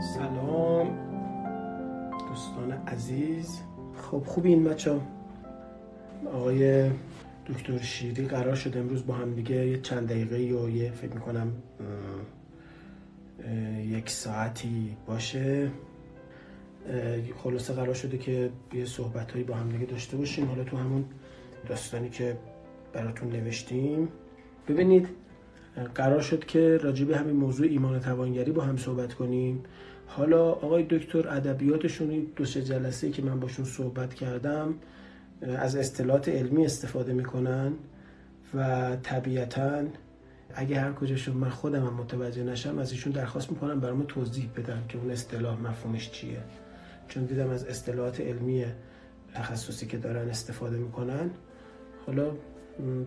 سلام. دوستان عزیز. خب خوبی این بچه آقای دکتر شیری قرار شد امروز با هم دیگه یه چند دقیقه یا یه فکر می‌کنم یک ساعتی باشه خلاصه قرار شده که یه صحبت هایی با هم دیگه داشته باشیم. حالا تو همون داستانی که براتون نوشتیم. ببینید قرار شد که راجع همین موضوع ایمان توانگری با هم صحبت کنیم. حالا آقای دکتر ادبیاتشون دو سه جلسه که من باشون صحبت کردم از اصطلاحات علمی استفاده می‌کنن و طبیعتا اگه هر کجاشون من خودم هم متوجه نشم از ایشون درخواست می‌کنم برام توضیح بدم که اون اصطلاح مفهومش چیه. چون دیدم از اصطلاحات علمی تخصصی که دارن استفاده می‌کنن. حالا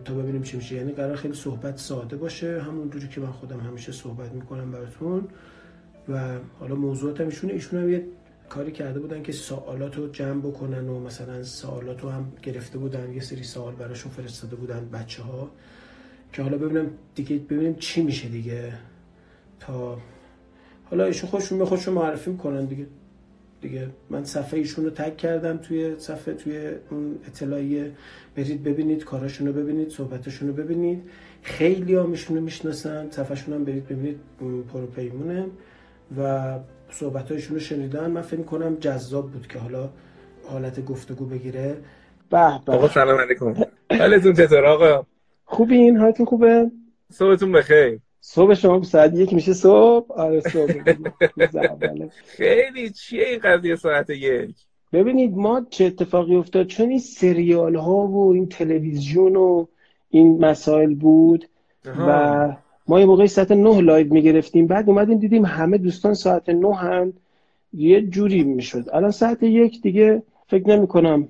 تا ببینیم چی میشه. یعنی قرار خیلی صحبت ساده باشه. همون جوری که من خودم همیشه صحبت می‌کنم براتون. و حالا موضوعات هم ایشون ایشون هم یه کاری کرده بودن که سوالات رو جمع بکنن و مثلا سوالات رو هم گرفته بودن. یه سری سوال براشون فرستاده بودن بچه ها که حالا ببینم دیگه ببینیم چی میشه دیگه. تا حالا ایشون خودشون به خودشون معرفی می‌کنن دیگه. دیگه من صفحه ایشون رو تگ کردم توی صفحه توی اون اطلاعیه برید ببینید کاراشون رو ببینید صحبتشون رو ببینید. خیلی هم رو می‌شناسن صفحهشون هم برید ببینید پروپیمونه. و صحبتهایشون رو شنیدن من فکر کنم جذاب بود که حالا حالت گفتگو بگیره. به به. آقا سلام علیکم. حالتون چطور آقا؟ خوبین حالتون خوبه؟ صبحتون بخیر. صبح شما ساعت یک میشه صبح؟ آره صبح. خیلی چیه این قضیه ساعت یک؟ ببینید ما چه اتفاقی افتاد؟ چون این سریال ها و این تلویزیون و این مسائل بود و ما یه موقعی ساعت نه live می‌گرفتیم. بعد اومدیم دیدیم همه دوستان ساعت نه هم یه جوری می‌شد. الان ساعت یک دیگه فکر نمی کنم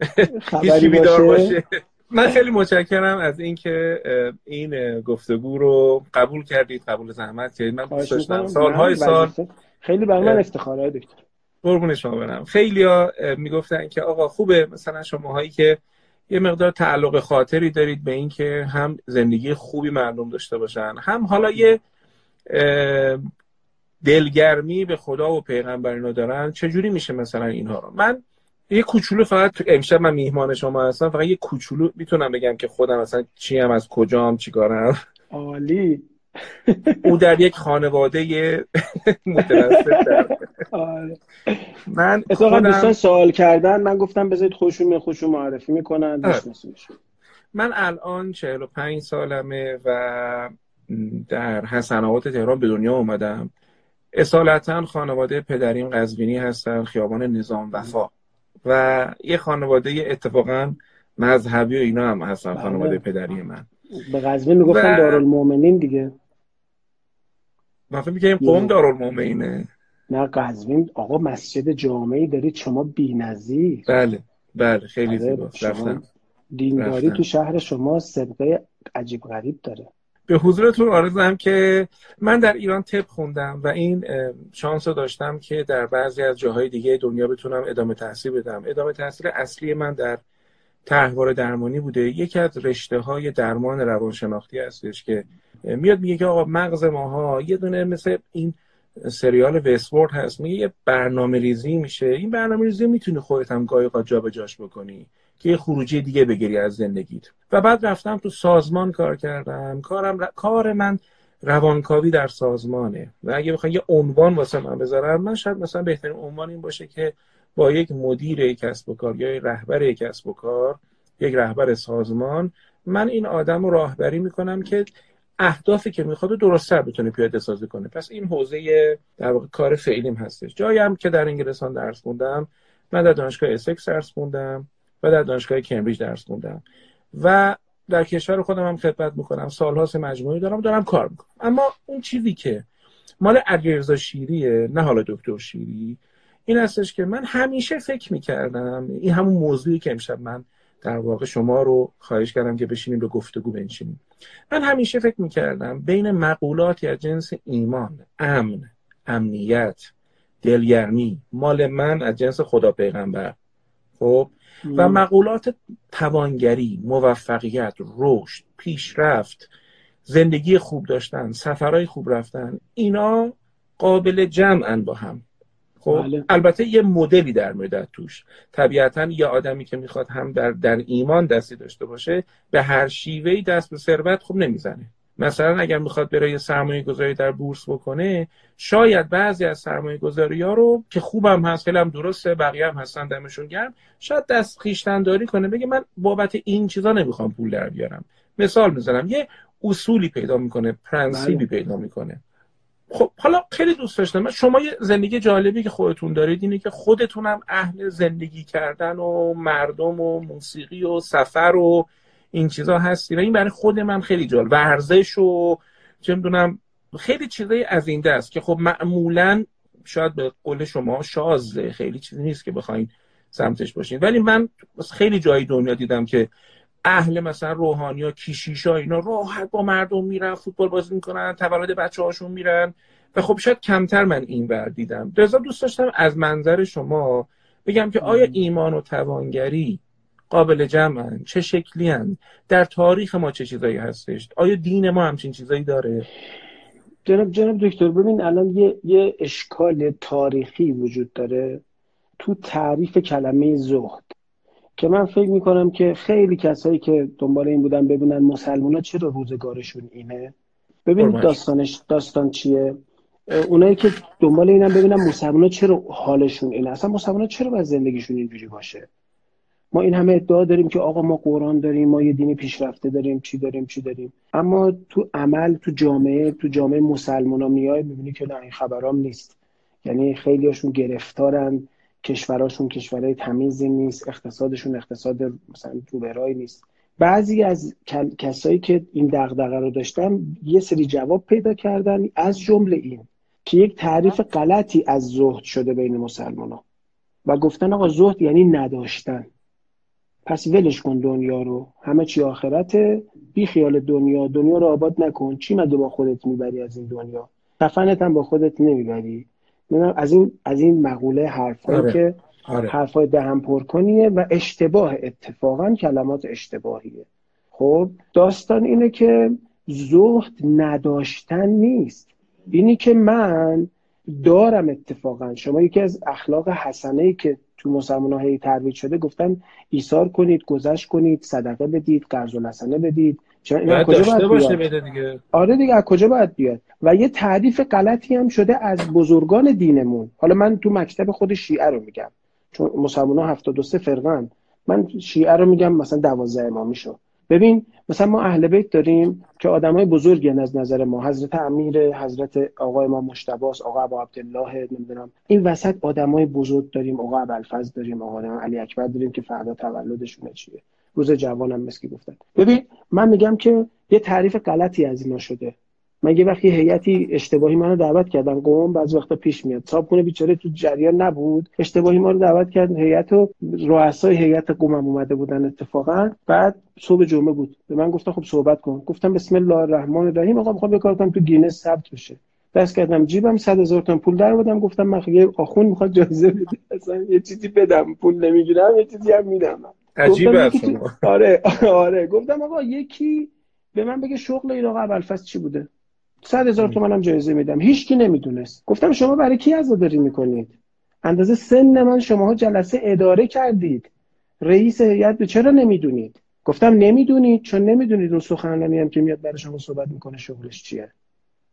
خبری باشه. باشه. من خیلی متشکرم از اینکه این گفتگو رو قبول کردید قبول زحمت کردید. من دوست داشتم سالهای سال خیلی برای من افتخاره دکتر. قربون شما برم. خیلی ها می‌گفتن که آقا خوبه. مثلا شماهایی که یه مقدار تعلق خاطری دارید به اینکه هم زندگی خوبی مردم داشته باشن هم حالا یه دلگرمی به خدا و پیغمبر اینا دارن. چجوری میشه مثلا اینها رو؟ من یه کوچولو فقط امشب من میهمان شما هستم فقط یه کوچولو می‌تونم بگم که خودم مثلا چی هم از کجام چیکارم؟ عالی. او در یک خانواده متوسط آره. من خودم... دوستان سوال کردن من گفتم بذارید خوشون خودشون معرفی می‌کنن آره. من الان 45 سالمه و در حسنات تهران به دنیا اومدم. اصالتا خانواده پدریم قزوینی هستن خیابان نظام وفا. و یه خانواده اتفاقا مذهبی و اینا هم هستن بله. خانواده پدری من. به قزوین می‌گفتن و... دارالمؤمنین دیگه. من فکر میگم قوم دارالمؤمنینه. نه قزوین آقا مسجد جامعی دارید شما بی‌نظیر. بله بله خیلی آره، زیبا رفتم دینداری تو شهر شما سبقه عجیب غریب داره. به حضورتون آرزم که من در ایران تپ خوندم و این شانس رو داشتم که در بعضی از جاهای دیگه دنیا بتونم ادامه تحصیل بدم. ادامه تحصیل اصلی من در تحوار درمانی بوده. یکی از رشته های درمان روانشناختی هستش که میاد میگه که آقا مغز ماها یه دونه مثل این سریال وستورد هست میگه یه برنامه ریزی میشه. این برنامه ریزی می‌تونی خودت هم گاهی جا جاش بکنی. که یه خروجی دیگه بگیری از زندگیت. و بعد رفتم تو سازمان کار کردم. کارم کار من روانکاوی در سازمانه. و اگه بخوام یه عنوان واسه من بذارم من شاید مثلا بهترین عنوان این باشه که با یک مدیر کسب و کار یا رهبر کسب و کار یک رهبر سازمان من این آدم رو راهبری می‌کنم که اهدافی که می‌خواد درستتر بتونه پیاده سازی کنه. پس این حوزه در واقع کار فعلیم هستش. جایی هم که در انگلستان درس خوندم من در دانشگاه اسکس درس خوندم. و در دانشگاه کمبریج درس خوندم. و در کشور خودم هم خدمت می‌کنم. سالهاست مجموعی دارم دارم کار می‌کنم. اما اون چیزی که مال علیرضا شیریه نه حالا دکتر شیری این هستش که من همیشه فکر می‌کردم این همون موضوعی که امشب من در واقع شما رو خواهش کردم که بشینیم به گفتگو بنشینیم. من همیشه فکر می‌کردم بین مقولاتی از جنس ایمان امن امنیت دلگرمی مال من از جنس خدا پیغمبر. خب؟ و مقولات توانگری موفقیت رشد پیشرفت زندگی خوب داشتن سفرهای خوب رفتن اینا قابل جمعن با هم. خب؟ بله. البته یه مدلی در میاد توش. طبیعتا یه آدمی که می‌خواد هم در در ایمان دستی داشته باشه به هر شیوهی دست به ثروت خوب نمی‌زنه. مثلا اگر می‌خواد برای سرمایه گذاری در بورس بکنه شاید بعضی از سرمایه گذاری ها رو که خوبم هست خیلی هم درسته بقیه هم هستن دمشون گرم شاید دست خیشتنداری کنه بگه من بابت این چیزا نمی‌خوام پول در بیارم. مثال می‌زنم یه اصولی پیدا می‌کنه پرنسیبی بله. پیدا می‌کنه. خب حالا خیلی دوست داشتم. شما یه زندگی جالبی که خودتون دارید اینه که خودتونم اهل زندگی کردن و مردم و موسیقی و سفر و این چیزا هستی و این برای خود من خیلی جالب. ورزش و چه می‌دونم خیلی چیزای از این دست که خب معمولا شاید به قول شما شازه خیلی چیزی نیست که بخواین سمتش باشین. ولی من خیلی جایی دنیا دیدم که اهل مثلا روحانی ها کیشیشا اینا راحت با مردم میرن فوتبال بازی می‌کنن تولد بچه هاشون میرن. و خب شاید کمتر من این ور دیدم. دوست داشتم از منظر شما بگم که آیا ایمان و توانگری قابل جمعن. چه شکلی هن؟ در تاریخ ما چه چیزایی هستش؟ آیا دین ما همچین چیزایی داره؟ جناب جناب دکتر ببین الان یه, یه اشکال تاریخی وجود داره تو تعریف کلمه زهد که من فکر می‌کنم که خیلی کسایی که دنبال این بودن ببینن مسلمان ها چرا روزگارشون اینه؟ ببین داستانش داستان چیه؟ اونایی که دنبال اینم ببینن مسلمان ها چرا حالشون اینه؟ اصلا مسلمان ها چرا باید زندگیشون اینجوری باشه؟ ما این همه ادعا داریم که آقا ما قرآن داریم ما یه دینی پیشرفته داریم چی داریم چی داریم. اما تو عمل تو جامعه تو جامعه مسلمان ها میای می‌بینی که نه این خبرام نیست. یعنی خیلیاشون گرفتارن کشوراشون کشورهای تمیزی نیست اقتصادشون اقتصاد مثلا روبرایی نیست. بعضی از کسایی که این دغدغه رو داشتن یه سری جواب پیدا کردن از جمله این که یک تعریف غلطی از زهد شده بین مسلمان ها و گفتن آقا زهد یعنی نداشتن. پس ولش کن دنیا رو. همه چی آخرته. بی خیال دنیا. دنیا رو آباد نکن. چی مده با خودت می‌بری از این دنیا؟ کفنت هم با خودت نمی‌بری. از این از این مقوله حرفایی آره. که آره. حرفای دهم پر کنیه و اشتباه. اتفاقا کلمات اشتباهیه. خب داستان اینه که زهد نداشتن نیست. اینی که من دارم اتفاقا. شما یکی از اخلاق حسنه ای که تو مسلمان ها ترویج شده گفتن ایثار کنید گذشت کنید صدقه بدید قرض الحسنه بدید. چرا؟ این کجا باید باشه بده دیگه. آره دیگه از کجا باید بیاد؟ و یه تعریف غلطی هم شده از بزرگان دینمون. حالا من تو مکتب خود شیعه رو میگم. چون مسلمان ها 73 فرقن من شیعه رو میگم مثلا 12 امامی شو ببین مثلا ما اهل بیت داریم که آدمای بزرگی از نظر ما. حضرت امیر حضرت آقای ما مشتباس آقا ابو عبدالله نمی‌دونم. این وسط آدمای بزرگ داریم. آقا ابوالفضل داریم. آقا علی اکبر داریم که فردا تولدشونه چیه. روز جوانم مسکی گفتن. ببین من میگم که یه تعریف غلطی از اینا شده. من یه وقتی هیئتی اشتباهی منو دعوت کردن قوم بعض وقتا پیش میاد. صابخونه بیچاره تو جریان نبود. اشتباهی ما رو دعوت کرد هیئت و رؤسای هیئت قومم اومده بودن اتفاقا. بعد صبح جمعه بود. به من گفتن خب صحبت کن. گفتم بسم الله الرحمن الرحیم. آقا می‌خوام کار کنم تو گینس ثبت بشه. دست کردم جیبم 100 هزار تومان پول درآوردم گفتم من یه آخون می‌خواد جایزه بده. اصلا یه چیزی بدم. پول نمی‌گیرم یه چیزی هم میدم. عجیبه آره آره. گفتم آقا یکی به من بگه شغل این آقا چی بوده؟ صد هزار تومن هم جایزه میدم. هیچ کی نمی‌دونست. گفتم شما برای کی عزاداری می‌کنید؟ اندازه سن من شماها جلسه اداره کردید. رئیس هیئت به چرا نمی‌دونید؟ گفتم نمی‌دونید چون نمی‌دونید اون سخنرانی هم که میاد برای شما صحبت می‌کنه شغلش چیه.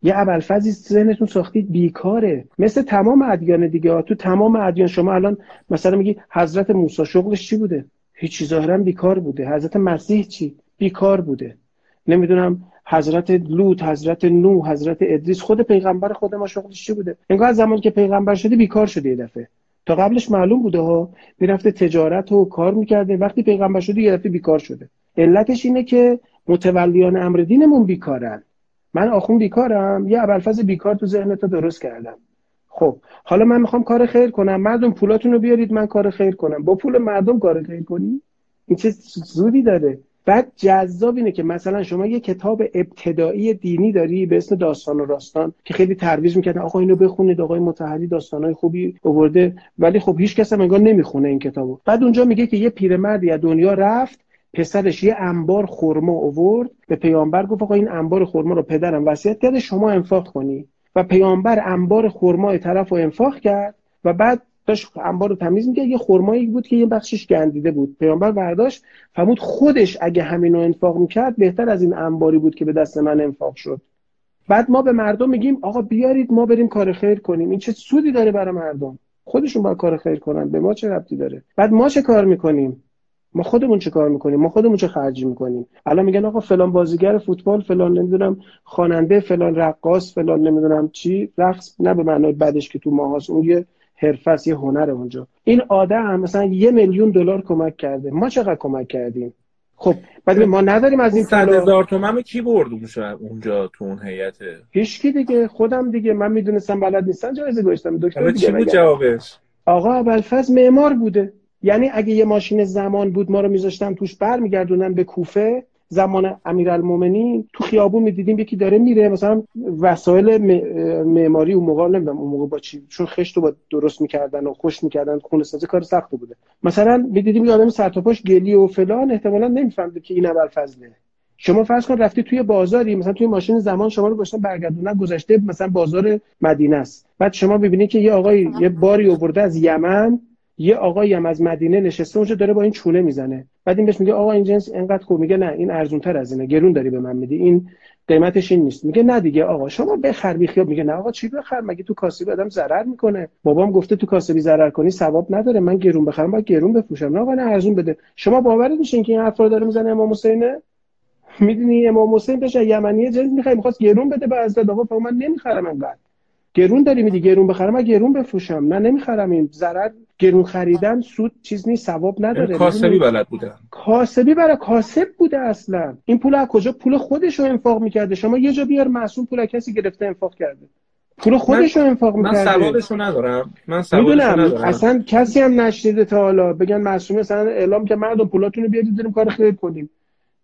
یه ابوالفضلی ذهنتون ساختید بیکاره. مثل تمام ادیان دیگه تو تمام ادیان شما الان مثلا میگی حضرت موسی شغلش چی بوده؟ هیچ ظاهرا بیکار بوده. حضرت مسیح چی؟ بیکار بوده. نمی‌دونم حضرت لوط حضرت نوح حضرت ادریس خود پیغمبر خود ما شغلش چی بوده؟ انگار از زمانی که پیغمبر شده بیکار شده یه دفعه. تا قبلش معلوم بوده ها می‌رفته تجارت و کار می‌کرده. وقتی پیغمبر شده یه دفعه بیکار شده. علتش اینه که متولیان امر دینمون بیکارن. من آخون بیکارم یه ابوالفضل بیکار تو ذهن تو درست کردم. خب حالا من می‌خوام کار خیر کنم. مردم پولاتون بیارید من کار خیر کنم. با پول مردم کار خیر کنی؟ این چه زودی داره؟ بعد جذاب اینه که مثلا شما یه کتاب ابتدایی دینی داری به اسم داستان و راستان که خیلی ترویج می‌کردن آقا اینو بخونید آقای متحدی داستانهای خوبی آورده ولی خب هیچ کس هم انگار نمی‌خونه این کتابو. بعد اونجا میگه که یه پیرمردی از دنیا رفت پسرش یه انبار خرما آورد به پیامبر گفت آقا این انبار خرما رو پدرم وصیت کرده شما انفاق کنی. و پیامبر انبار خرما طرف رو انفاق کرد و بعد داشت انبار رو تمیز می‌کرد. یه خرمایی بود که یه بخشش گندیده بود. پیامبر برداشت فرمود خودش اگه همینو انفاق می‌کرد بهتر از این انباری بود که به دست من انفاق شد. بعد ما به مردم میگیم آقا بیارید ما بریم کار خیر کنیم. این چه سودی داره برای مردم؟ خودشون با کار خیر کنن. به ما چه ربطی داره؟ بعد ما چه کار می‌کنیم؟ ما خودمون چه کار می‌کنیم؟ ما خودمون چه خرجی می‌کنیم؟ الان میگن آقا فلان بازیگر فوتبال فلان نمی‌دونم خواننده فلان رقاص فلان نمی‌دونم چی. رقص نه به معنای بعدش که تو ماهاست اون یه حرفه یه هنر اونجا. این آدم مثلا یه میلیون دلار کمک کرده. ما چقدر کمک کردیم؟ خب بعد ما نداریم از این صد هزار تومن کی برد اونجا تو اون هیئت؟ هیچکی دیگه خودم دیگه. من می‌دونستم بلد نیستم جایزه گذاشتم. دکتر چی بود جوابش؟ آقا ابوالفضل معمار بوده. یعنی اگه یه ماشین زمان بود ما رو میذاشتن توش برمیگردونن به کوفه زمان امیرالمومنین تو خیابون می‌دیدیم یکی داره میره مثلا وسایل معماری اون موقع نمی‌دونم اون موقع با چی چون خشت رو با درست می‌کردن و خوش می‌کردن خونه سازی کار سخت بوده. مثلا می‌دیدیم یه آدم سر گلی و فلان احتمالا نمی‌فهمید که این اول فضله. شما فرض کن رفتی توی بازاری مثلا توی ماشین زمان شما رو گذاشتن برگردونن گذشته مثلا بازار مدینه است. بعد شما ببینید که یه آقای یه باری آورده از یمن یه آقایی هم از مدینه نشسته اونجا داره با این چونه می‌زنه. بعد این بهش میگه آقا این جنس انقدر خوب. میگه نه این ارزون تر از اینه گرون داری به من میدی. این قیمتش این نیست. میگه نه دیگه آقا شما بخر بیخیاب میگه نه آقا چی بخر؟ مگه تو کاسبی آدم ضرر می‌کنه؟ بابام گفته تو کاسبی ضرر کنی ثواب نداره من گرون بخرم با گرون بفروشم. نه آقا نه ارزون بده. شما باورت میشین که این حرفا رو داره می‌زنه امام حسین؟ می‌دونی امام حسین داشت یمنی جنس می‌خواد می‌خواست گرون بده به حضرت. آقا من نمی‌خرم انقدر. گرون داری میدی؟ گرون بخرم؟ من گرون بفروشم. نه نمی‌خرم این ضرر. گرون خریدن سود چیز نیست ثواب نداره. یعنی کاسبی بلد بوده. کاسبی برای کاسب بوده اصلا. این پول از کجا؟ پول خودش رو انفاق می‌کرده. شما یه جا بیار معصوم پول کسی گرفته انفاق کرده. پول خودش رو انفاق می‌کرده. من رو ندارم. من می‌دونم. ندارم. اصلا کسی هم نشنیده تا حالا. بگن معصوم مثلا اعلام که مردم پولاتون رو بیارید داریم کار خیر کنیم.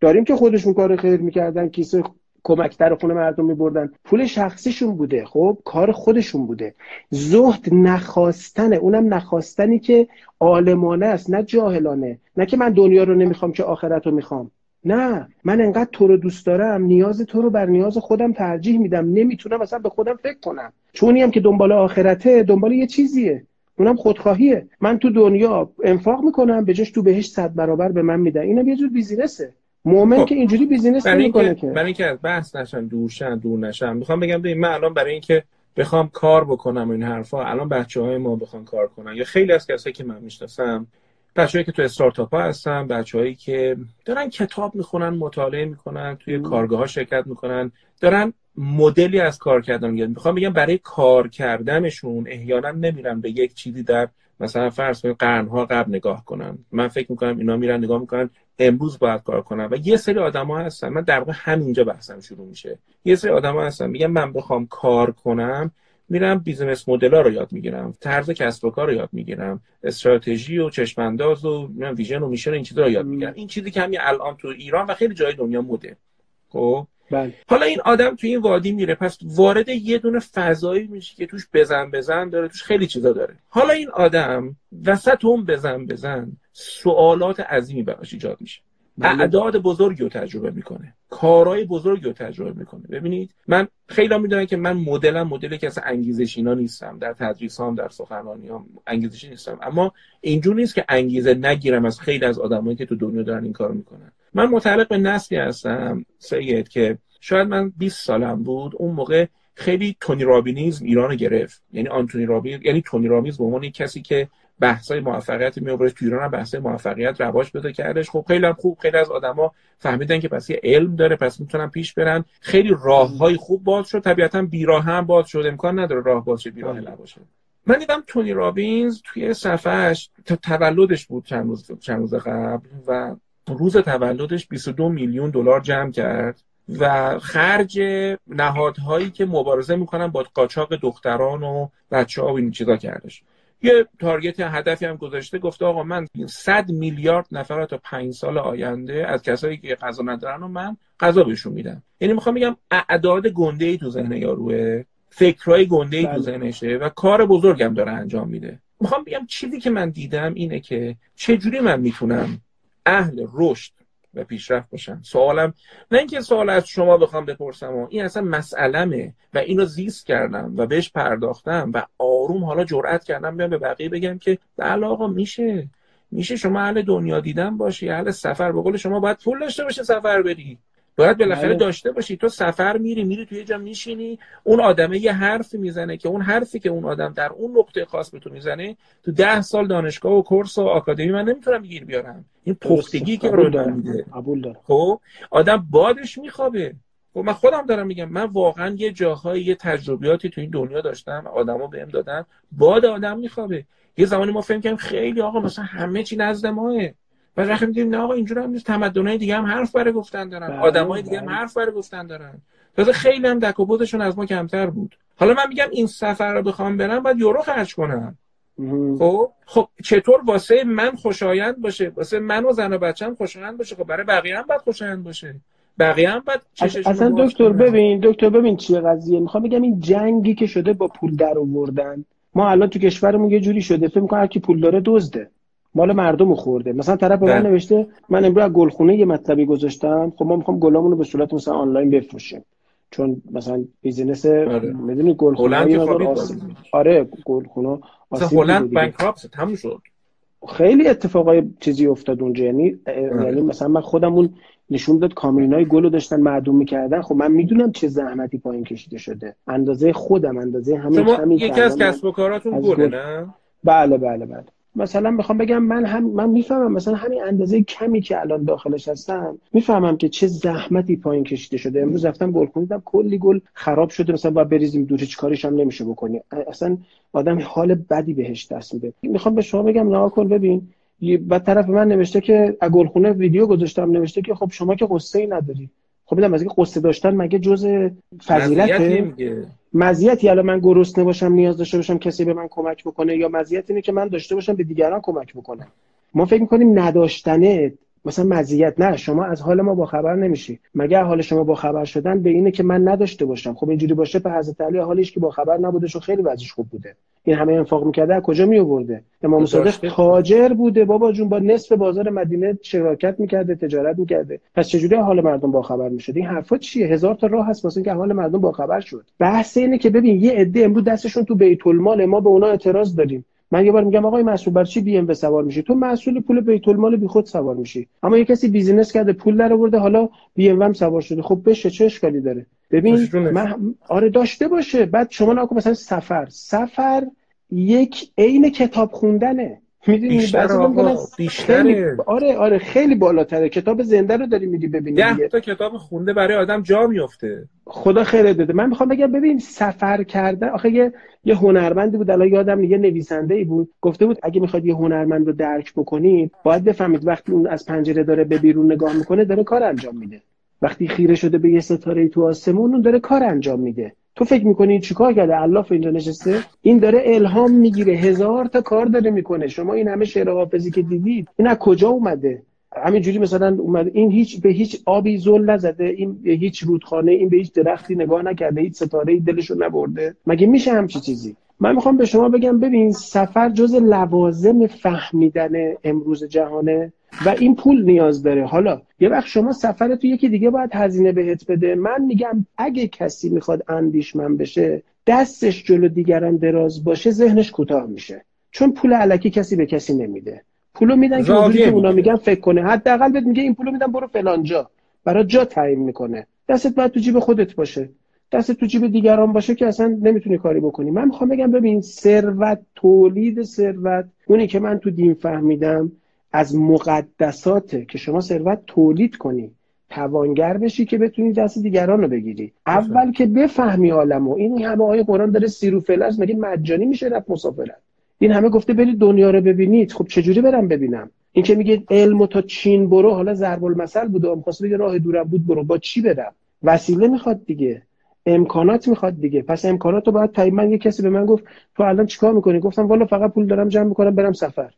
داریم که خودشون کار خیر می‌کردن کیسه کمکتر خونه مردم میبردن. پول شخصیشون بوده خب؟ کار خودشون بوده. زهد نخواستنه. اونم نخواستنی که عالمانه است نه جاهلانه. نه که من دنیا رو نمی‌خوام که آخرت رو می‌خوام. نه. من انقدر تو رو دوست دارم نیاز تو رو بر نیاز خودم ترجیح میدم. نمی‌تونم اصلا به خودم فکر کنم. چونی هم که دنبال آخرته دنبال یه چیزیه. اونم خودخواهیه. من تو دنیا انفاق می‌کنم به جاش تو بهش صد برابر به من میدن. اینم یه جور بیزینسه. مومن خب. که اینجوری business نمی‌کنه که. برای اینکه بحث نشن دورشن دور نشن می‌خوام بگم ببین من الان برای اینکه بخوام کار بکنم این حرفا الان بچه های ما بخوان کار کنن. یا خیلی از کسایی که من می‌شناسم بچه‌ای که تو استارتاپ ها هستن بچه‌هایی که دارن کتاب می‌خونن مطالعه می‌کنن توی کارگاه ها شرکت می‌کنن دارن مدلی از کار کردن می‌خوام بگم برای کار کردنشون احیانا نمیرن به یک چیزی در مثلا فرض کنید قرنها قبل نگاه کنن. من فکر می‌کنم اینا میرن نگاه می‌کنن. امروز باید کار کنم. و یه سری آدما هستن. من در واقع همینجا بحثم شروع میشه. یه سری آدما هستن. میگن من بخوام کار کنم میرم business model رو یاد می‌گیرم. طرز کسب و کار رو یاد می‌گیرم. استراتژی و چشمانداز و vision و mission این چیزا رو یاد می‌گیرم. این چیزی که همین الان تو ایران و خیلی جای دنیا موده خب؟ بله. حالا این آدم تو این وادی میره پس وارد یه دونه فضایی میشه که توش بزن بزن داره توش خیلی چیزا داره. حالا این آدم وسط اون بزن بزن سوالات عظیمی براش ایجاد میشه. بله. اعداد بزرگی رو تجربه می‌کنه. کارهای بزرگی رو تجربه می‌کنه. ببینید من خیلی می‌دونم که من مدلم مدلی که اصلا انگیزش اینا نیستم. در تدریسام در سخنرانیام انگیزشی نیستم. اما اینجور نیست که انگیزه نگیرم از خیلی از آدمایی که تو دنیا دارن این کار می‌کنن. من متعلق به نسلی هستم سید که شاید من 20 سالم بود. اون موقع خیلی تونی رابینیزم ایران گرفت. یعنی آنتونی رابین یعنی تونی رابینز به عنوان کسی که بحثای موفقیت می آورد تو ایران هم بحثای موفقیت رواج پیدا کردش. خب خیلی هم خوب خیلی از آدما فهمیدن که پس یه علم داره پس می‌تونن پیش برن. خیلی راههای خوب باز شد. طبیعتا بیراه هم باز شد. امکان نداره راه باز شه بیراه نباشه. من دیدم تونی رابینز توی صفحش تا تولدش بود چند روز چند روز قبل و روز تولدش 22 میلیون دلار جمع کرد و خرج نهادهایی که مبارزه می‌کنن با قاچاق دختران و بچه ها و این چیزا کردش. یه تارگت هدفی هم گذاشته گفته آقا من 100 میلیارد نفر تا 5 سال آینده از کسایی که غذا ندارن و من غذا بهشون میدم. یعنی می‌خوام بگم اعداد گنده ای تو ذهن یاروه فکرای گنده ای تو بله. ذهنشه و کار بزرگم داره انجام میده. می‌خوام بگم چیزی که من دیدم اینه که چجوری من می‌تونم اهل رشد و پیشرفت باشم سوالم نه اینکه سوال از شما بخوام بپرسم و این اصلا مسئلمه و اینو زیست کردم و بهش پرداختم و آروم حالا جرأت کردم بیام به بقیه بگم که بله آقا میشه. میشه شما اهل دنیا دیدن باشی اهل سفر. به شما باید پول داشته باشه سفر بری. باید بالاخره بله. داشته باشی. تو سفر میری میری توی جا میشینی. اون آدمه یه حرفی می‌زنه که اون حرفی که اون آدم در اون نقطه خاص به تو می‌زنه تو ده سال دانشگاه و کورس و آکادمی من نمی‌تونم گیر بیارم. این پختگی که رو میده. خب آدم بادش میخوابه. خب من خودم دارم میگم من واقعا یه جاهای یه تجربیاتی تو این دنیا داشتم آدما بهم دادن. باد آدم میخوابه. یه زمانی ما فهم کردیم خیلی آقا مثلا همه چی نزد ماه. و وقتی میگیم نه آقا اینجوری هم نیست. تمدن‌های دیگه هم حرف برای گفتن دارن. بله، آدمای دیگه هم بله. حرف برای گفتن دارن. تازه خیلی هم دک و از ما کمتر بود. حالا من میگم این سفر رو بخوام برم باید یورو خرج کنم. خب؟ خب چطور واسه من خوشایند باشه؟ واسه من و زن و بچه‌م خوشایند باشه؟ خب برای بقیه هم باید خوشایند باشه. بقیه هم باید اصلا دکتر ببین دکتر ببین چیه قضیه. می‌خوام بگم این جنگی که شده با پول در آوردن. ما الان تو کشورمون یه جوری شده. فکر می‌کنم هر کی پول داره دزده. مال مردم خورده. مثلا طرف به من بله. نوشته من امروز از گلخونه یه مطلبی گذاشتم. خب ما می‌خوام گلامونو به صورت مثلا آنلاین بفروشیم. چون مثلا business آره. می‌دونی گلخونه آره گلخونه هلند bankrupt تموم شد. خیلی اتفاقای چیزی افتاد اونجا. یعنی آره. یعنی مثلا من خودمون نشون داد کامیونای گلو داشتن معدوم می‌کردن. خب من می‌دونم چه زحمتی پای این کشیده شده. اندازه خودم اندازه همین همین یکی از کسب و کاراتون گله نه؟ بله بله بله. مثلا می‌خوام بگم من هم من می‌فهمم مثلا همین اندازه کمی که الان داخلش هستم می‌فهمم که چه زحمتی پایین کشیده شده. امروز رفتم گل خوندم کلی گل خراب شده مثلا باید بریزیم دور هیچ کاریش هم نمیشه بکنی. اصلا آدم حال بدی بهش دست میده. می‌خوام به شما بگم نها کن ببین بعد طرف من نوشته که گلخونه ویدیو گذاشتم نوشته که خب شما که قصه ای نداری. خب می‌دونم از اینکه قصه داشتن مگه جز فضیلته؟ مزیتی الان من گرسنه باشم نیاز داشته باشم کسی به من کمک بکنه یا مزیت اینه که من داشته باشم به دیگران کمک بکنم. ما فکر می‌کنیم نداشتنه. مثلا مزیت نه شما از حال ما با خبر نمیشی. مگه حال شما با خبر شدن به اینه که من نداشته باشم؟ خب اینجوری باشه به حضرت علی حالش که با خبر نبوده شو خیلی وضعش خوب بوده. این همه انفاق می‌کرده از کجا می آورده امام صادق تاجر بوده بابا جون با نصف بازار مدینه شراکت می‌کرده تجارت می‌کرده. پس چجوری حال مردم با خبر می‌شد؟ این حرفا چیه؟ هزار تا راه هست واسه اینکه حال مردم با خبر شد. بحث اینه که ببین یه عده امروز دستشون تو بیت المال ما به اونا اعتراض داریم. من یه بار میگم آقای مسئول بر چی بی ام سوار میشی؟ تو مسئول پول بیت المال بی خود سوار میشی. اما یه کسی business کرده پول در آورده حالا بی ام سوار شده. خب بشه چه اشکالی داره؟ ببین من... آره داشته باشه. بعد شما نکن مثلا سفر. سفر یک عین کتاب خوندنه. می‌دونی بیشتر خیلی آره آره خیلی بالاتره. کتاب زنده رو داری میگی ببینی ده تا کتاب خونده برای آدم جا میفته خدا خیرت بده من می‌خوام بگم ببین سفر کرده آخه یه یه هنرمندی بود الان یادم یه نویسنده ای بود. گفته بود اگه می‌خواد یه هنرمند رو درک بکنید باید بفهمید وقتی اون از پنجره داره به بیرون نگاه می‌کنه داره کار انجام میده. وقتی خیره شده به یه ستاره تو آسمون اون داره کار انجام میده. تو فکر می‌کنی چیکار کرده؟ الله اینجا نشسته؟ این داره الهام می‌گیره. هزار تا کار داره می‌کنه. شما این همه شعر حافظی که دیدید این از کجا اومده؟ همینجوری مثلا اومده این هیچ به هیچ آبی زل نزده. این به هیچ رودخانه این به هیچ درختی نگاه نکرده. هیچ ستاره دلشو نبرده. مگه میشه همچی چیزی؟ من می‌خوام به شما بگم ببین سفر جز لوازم فهمیدن امروز جهانه. و این پول نیاز داره. حالا یه وقت شما سفر تو یکی دیگه باید هزینه بهت بده. من میگم اگه کسی می‌خواد اندیشمن بشه دستش جلو دیگران دراز باشه ذهنش کوتاه میشه. چون پول علکی کسی به کسی نمیده. پولو میدن که اونجوری که اونا میگن فکر کنه. حداقل بهت میگه این پولو میدن برو فلان جا. برای جا تعیین می‌کنه. دستت باید تو جیب خودت باشه. دست تو جیب دیگران باشه که اصلا نمی‌تونی کاری بکنی. من می‌خوام بگم ببین ثروت تولید ثروت اونی که من تو دین فهمیدم از مقدساته که شما ثروت تولید کنی توانگر بشی که بتونی دست دیگران رو بگیری. اول که بفهمی عالمو این همه آیه قرآن داره سیرو فلز مگه مجانی میشه رفت مسافرت این همه گفته برید دنیا رو ببینید. خب چجوری برم ببینم؟ این که میگه علم تا چین برو حالا ضرب المثل بود و بگه راه دورم بود برو. با چی برم؟ وسیله می‌خواد دیگه. امکانات می‌خواد دیگه. پس امکانات رو باید تایید. من یه کسی به من گفت تو الان چیکار می‌کنی؟ گفتم والا فقط پول دارم جمع می‌کنم برم سفر.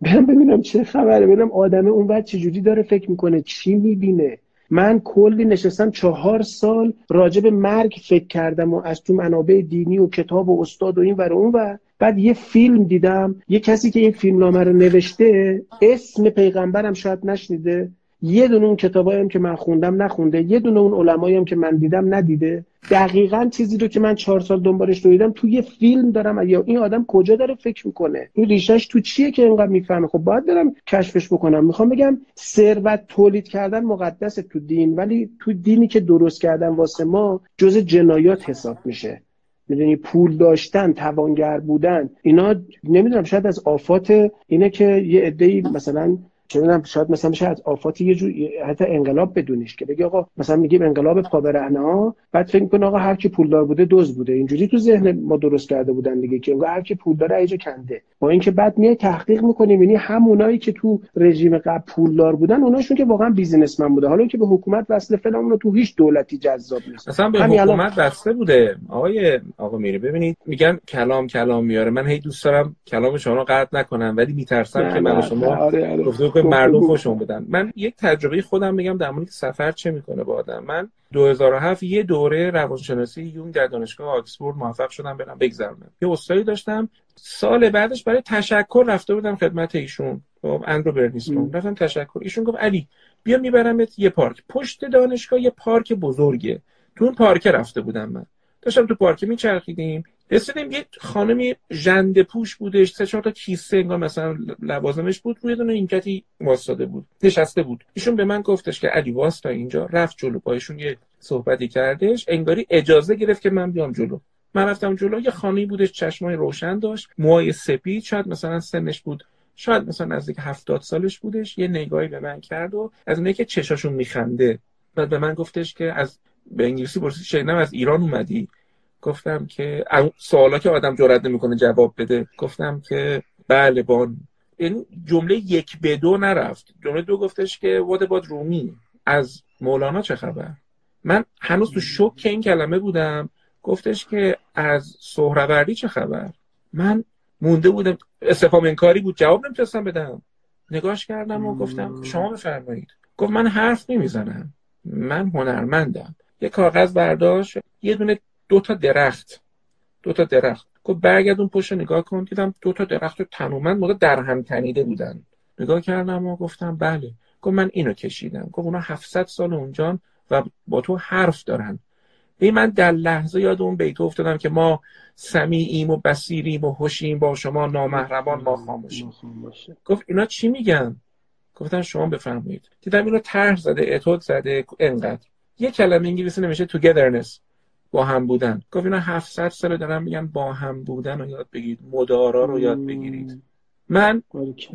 برم ببینم چه خبره ببینم آدمه اون بعد چجوری داره فکر می‌کنه چی می‌بینه. من کلی نشستم چهار سال راجع به مرگ فکر کردم و از تو منابع دینی و کتاب و استاد و این ور اون و بعد یه فیلم دیدم یه کسی که این فیلم نامه رو نوشته اسم پیغمبرم شاید نشنیده. یه دونه اون کتابایی هم که من خوندم نخونده یه دونه اون علمایی هم که من دیدم ندیده. دقیقا چیزی رو که من چهار سال دنبالش دویدم تو یه فیلم دارم. یا این آدم کجا داره فکر می‌کنه؟ این ریشش تو چیه که اینقدر می‌فهمه؟ خب باید برم کشفش بکنم. می‌خوام بگم ثروت تولید کردن مقدس تو دین ولی تو دینی که درست کردن واسه ما جز جنایات حساب میشه. می‌دونی؟ پول داشتن توانگر بودن اینا نمی‌دونم شاید از آفات اینه که یه عده‌ای مثلا چه می‌دونم شاید مثلا میشه از آفات یه جور حتی انقلاب بدونیش که بگی آقا مثلا میگیم انقلاب پابرهنه بعد فکر کنه آقا هر کی پولدار بوده دوز بوده. اینجوری تو ذهن ما درست کرده بودن دیگه که هر کی پول داره ایجا کنده. با اینکه بعد میای تحقیق می‌کنیم یعنی همونایی که تو رژیم قبل پولدار بودن اوناشون که واقعا بیزینسمن بوده. حالا که به حکومت وصل فلان اونو تو هیچ دولتی جذاب نیست. مثلا به حکومت وصله بوده. آقای آقا میره ببینید میگن کلام کلام میاره. من هی دوست دارم کلام شما رو قطع نکنم ولی میترسم که من شما آره آره. که مردم خوشون بدن. من یک تجربه خودم میگم در مورد سفر چه می‌کنه با آدم. من 2007 یه دوره روانشناسی یون در دانشگاه آکسفورد موفق شدم برم بگذرونم. یه استادی داشتم. سال بعدش برای تشکر رفته بودم خدمت ایشون. خب اندرو برنیسکون رفتم تشکر. ایشون گفت علی بیا میبرمت یه پارک. پشت دانشگاه یه پارک بزرگه. تو اون پارک رفته بودم من. داشتم تو پارک میچرخیدیم. رسیدیم یه خانمی ژنده پوش بودش سه چهار تا کیسه انگار مثلا لوازمش بود روی دونه اینکتی واسطه بود نشسته بود. ایشون به من گفتش که علی واستا اینجا رفت جلو. بایشون یه صحبتی کردش انگاری اجازه گرفت که من بیام جلو. من رفتم جلو یه خانمی بودش چشمای روشن داشت موهای سپید شاید مثلا سنش بود شاید مثلا نزدیک هفتاد سالش بودش. یه نگاهی به من کرد و از اونایی که چشاشون میخنده بعد به من گفتش که از به انگلیسی پرسید شنیدم از ایران اومدی؟ گفتم که سوالا که آدم جرئت نمی‌کنه جواب بده گفتم که بله بان. این جمله یک به دو نرفت. جمله دو گفتش که واد باد رومی از مولانا چه خبر؟ من هنوز تو شک این کلمه بودم گفتش که از سهروردی چه خبر؟ من مونده بودم استفام انکاری بود جواب نمی‌تونستم بدم. نگاش کردم و گفتم شما بفرمایید. گفت من حرف نمی‌زنم. من هنرمندم. یه کاغذ برداشت یه دونه دو تا درخت. دو تا درخت. گفت برگرد اون پشت نگاه کن دیدم دو تا درخت تنومند موقع در هم تنیده بودن. نگاه کردم و گفتم بله. گفت من اینو کشیدم. گفت اونا 700 سال اونجان و با تو حرف دارن. این من در لحظه یاد اون بیت افتادم که ما سمیعیم و بسیریم و هوشیم با شما نامهربان ما خاموشیم. گفت اینا چی میگن؟ گفتن شما بفرمایید. دیدم اینو طرح زده اتود زده انقدر. یه کلمه انگلیسی نمیشه togetherness. با هم بودن. گفت اینا 700 سال دارن میگن با هم بودن رو یاد بگیرید. مدارا رو یاد بگیرید. من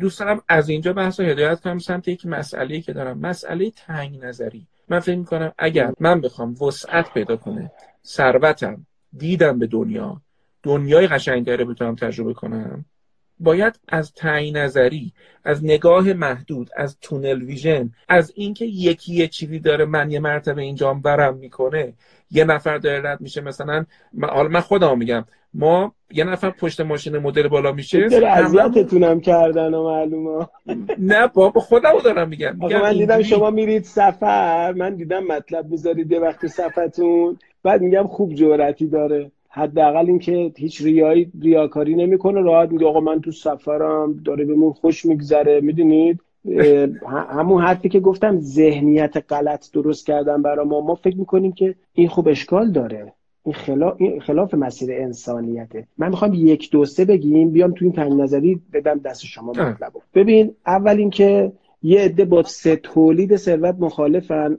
دوست دارم از اینجا بحث رو هدایت کنم. سمت یک مسئله که دارم. مسئله تنگ نظری. من فکر می‌کنم اگر من بخوام وسعت پیدا کنه ثروتم دیدم به دنیا دنیای قشنگتری بتونم تجربه کنم باید از تعیین نظری از نگاه محدود از تونل ویژن از اینکه یکی یه چیزی داره من یه مرتبه اینجا برم می‌کنه. یه نفر داره رد میشه مثلا حالا من خودم میگم ما یه نفر پشت ماشین مدل بالا میشه. داره اذیتتونم کردن و معلومه. نه بابا خودمو دارم میگم. من دیدم شما میرید سفر من دیدم مطلب می‌ذارید یه وقت سفرتون بعد میگم خوب جورتی داره. حداقل اینکه هیچ ریایی ریاکاری نمی‌کنه. راحت میگه آقا من تو سفرم داره بهمون خوش میگذره. می‌دونید؟ همون حرفی که گفتم ذهنیت غلط درست کردن برای ما. ما فکر می‌کنیم که این خوب اشکال داره. این خلاف, این خلاف مسیر انسانیته. من می‌خوام یک دو سه بگیم بیام تو این تنگ نظری بدم دست شما مطلبو. ببین اول اینکه یه عده با سه تولید ثروت مخالفن.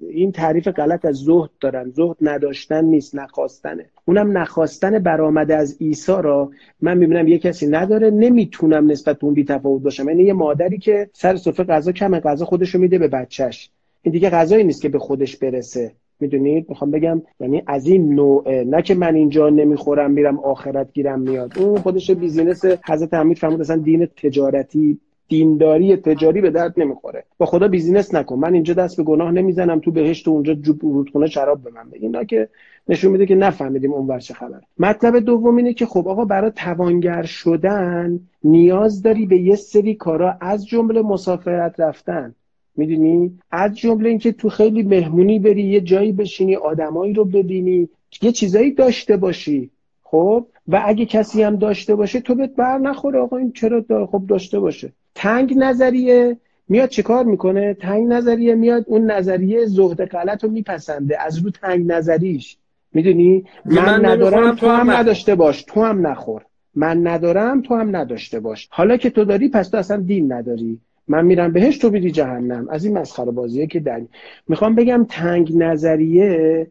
این تعریف غلط از زهد دارن. زهد نداشتن نیست نخواستنه. اونم نخواستن برآمده از عیسی را من می‌بینم یه کسی نداره. نمی‌تونم نسبت به اون بی‌تفاوت باشم. یعنی یه مادری که سر سفره غذا کم غذا خودشو میده به بچهش. این دیگه غذایی نیست که به خودش برسه. می‌دونید می‌خوام بگم یعنی از این نوع نه که من اینجا نمی‌خورم میرم آخرت گیرم میاد. اون خودش business حضرت امیر فرمود اصلا دین تجارتی دینداری تجاری به درد نمی‌خوره. با خدا business نکن. من اینجا دست به گناه نمی‌زنم تو بهشت و اونجا رودخونه شراب به من اینا که نشون میده که نفهمیدیم اون چه خبر مطلب دوم اینه که خب آقا برای توانگر شدن نیاز داری به یه سری کارا از جمله مسافرت رفتن. می‌دونی؟ از جمله اینکه تو خیلی مهمونی بری یه جایی بشینی آدمایی رو ببینی یه چیزایی داشته باشی. خب؟ و اگه کسی هم داشته باشه تو بهت بر نخوره. آقا این چرا دا خب داشته باشه؟ تنگ نظریه میاد چیکار می‌کنه؟ تنگ نظریه میاد اون نظریه زهد غلط رو میپسنده. از رو تنگ نظریش. می‌دونی؟ من, من ندارم تو هم نداشته باش. تو هم نخور. من ندارم تو هم نداشته باش. حالا که تو داری پس تو اصلا دین نداری. من میرم بهش تو میری جهنم. از این مسخره بازیه که در می‌خوام بگم تنگ نظریه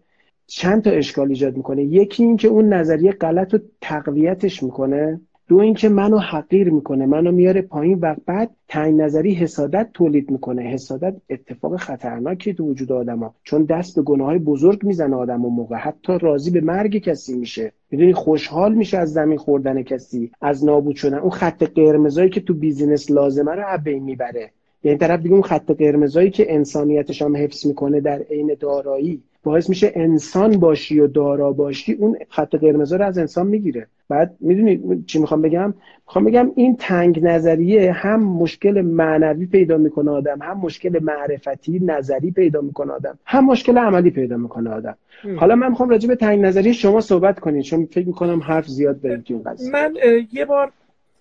چند تا اشکال ایجاد می‌کنه. یکی این که اون نظریه غلط رو تقویتش می‌کنه. دو اینکه منو حقیر می‌کنه منو میاره پایین و بعد تنگ نظری حسادت تولید می‌کنه. حسادت اتفاق خطرناکی تو وجود آدما چون دست به گناه های بزرگ می‌زنه آدم و موقع. حتی راضی به مرگ کسی میشه. می‌دونی خوشحال میشه از زمین خوردن کسی از نابود شدن. اون خط قرمزایی که تو بیزینس لازمه رو بین می‌بره. یعنی طرف دیگه اون خط قرمزایی که انسانیتش هم حفظ می‌کنه در عین دارایی. باعث میشه انسان باشی و دارا باشی اون خط قرمز رو از انسان می‌گیره. بعد می‌دونی چی می‌خوام بگم؟ می‌خوام بگم این تنگ نظریه هم مشکل معنوی پیدا می‌کنه آدم هم مشکل معرفتی نظری پیدا می‌کنه آدم هم مشکل عملی پیدا می‌کنه آدم. حالا من می‌خوام راجع به تنگ نظری شما صحبت کنید چون فکر می‌کنم حرف زیاد تو من یه بار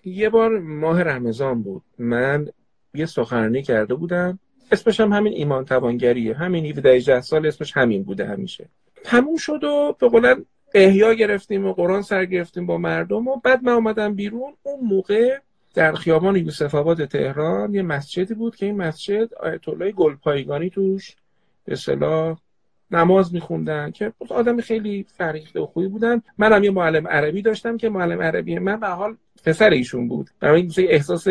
یه بار ماه رمضان بود. من یه سخنرانی کرده بودم. اسمش هم همین ایمان توانگریه. همین 17 سال اسمش همین بوده همیشه. تموم شد و به قولن احیا گرفتیم و قرآن سر گرفتیم با مردم و بعد من اومدم بیرون. اون موقع در خیابان یوسف آباد تهران یه مسجدی بود که این مسجد آیت الله گلپایگانی توش به صلاح نماز میخوندن که آدم خیلی فریخته و خوبی بودن. منم یه معلم عربی داشتم که معلم عربی من. به حال پسر ایشون بود. برای این احساس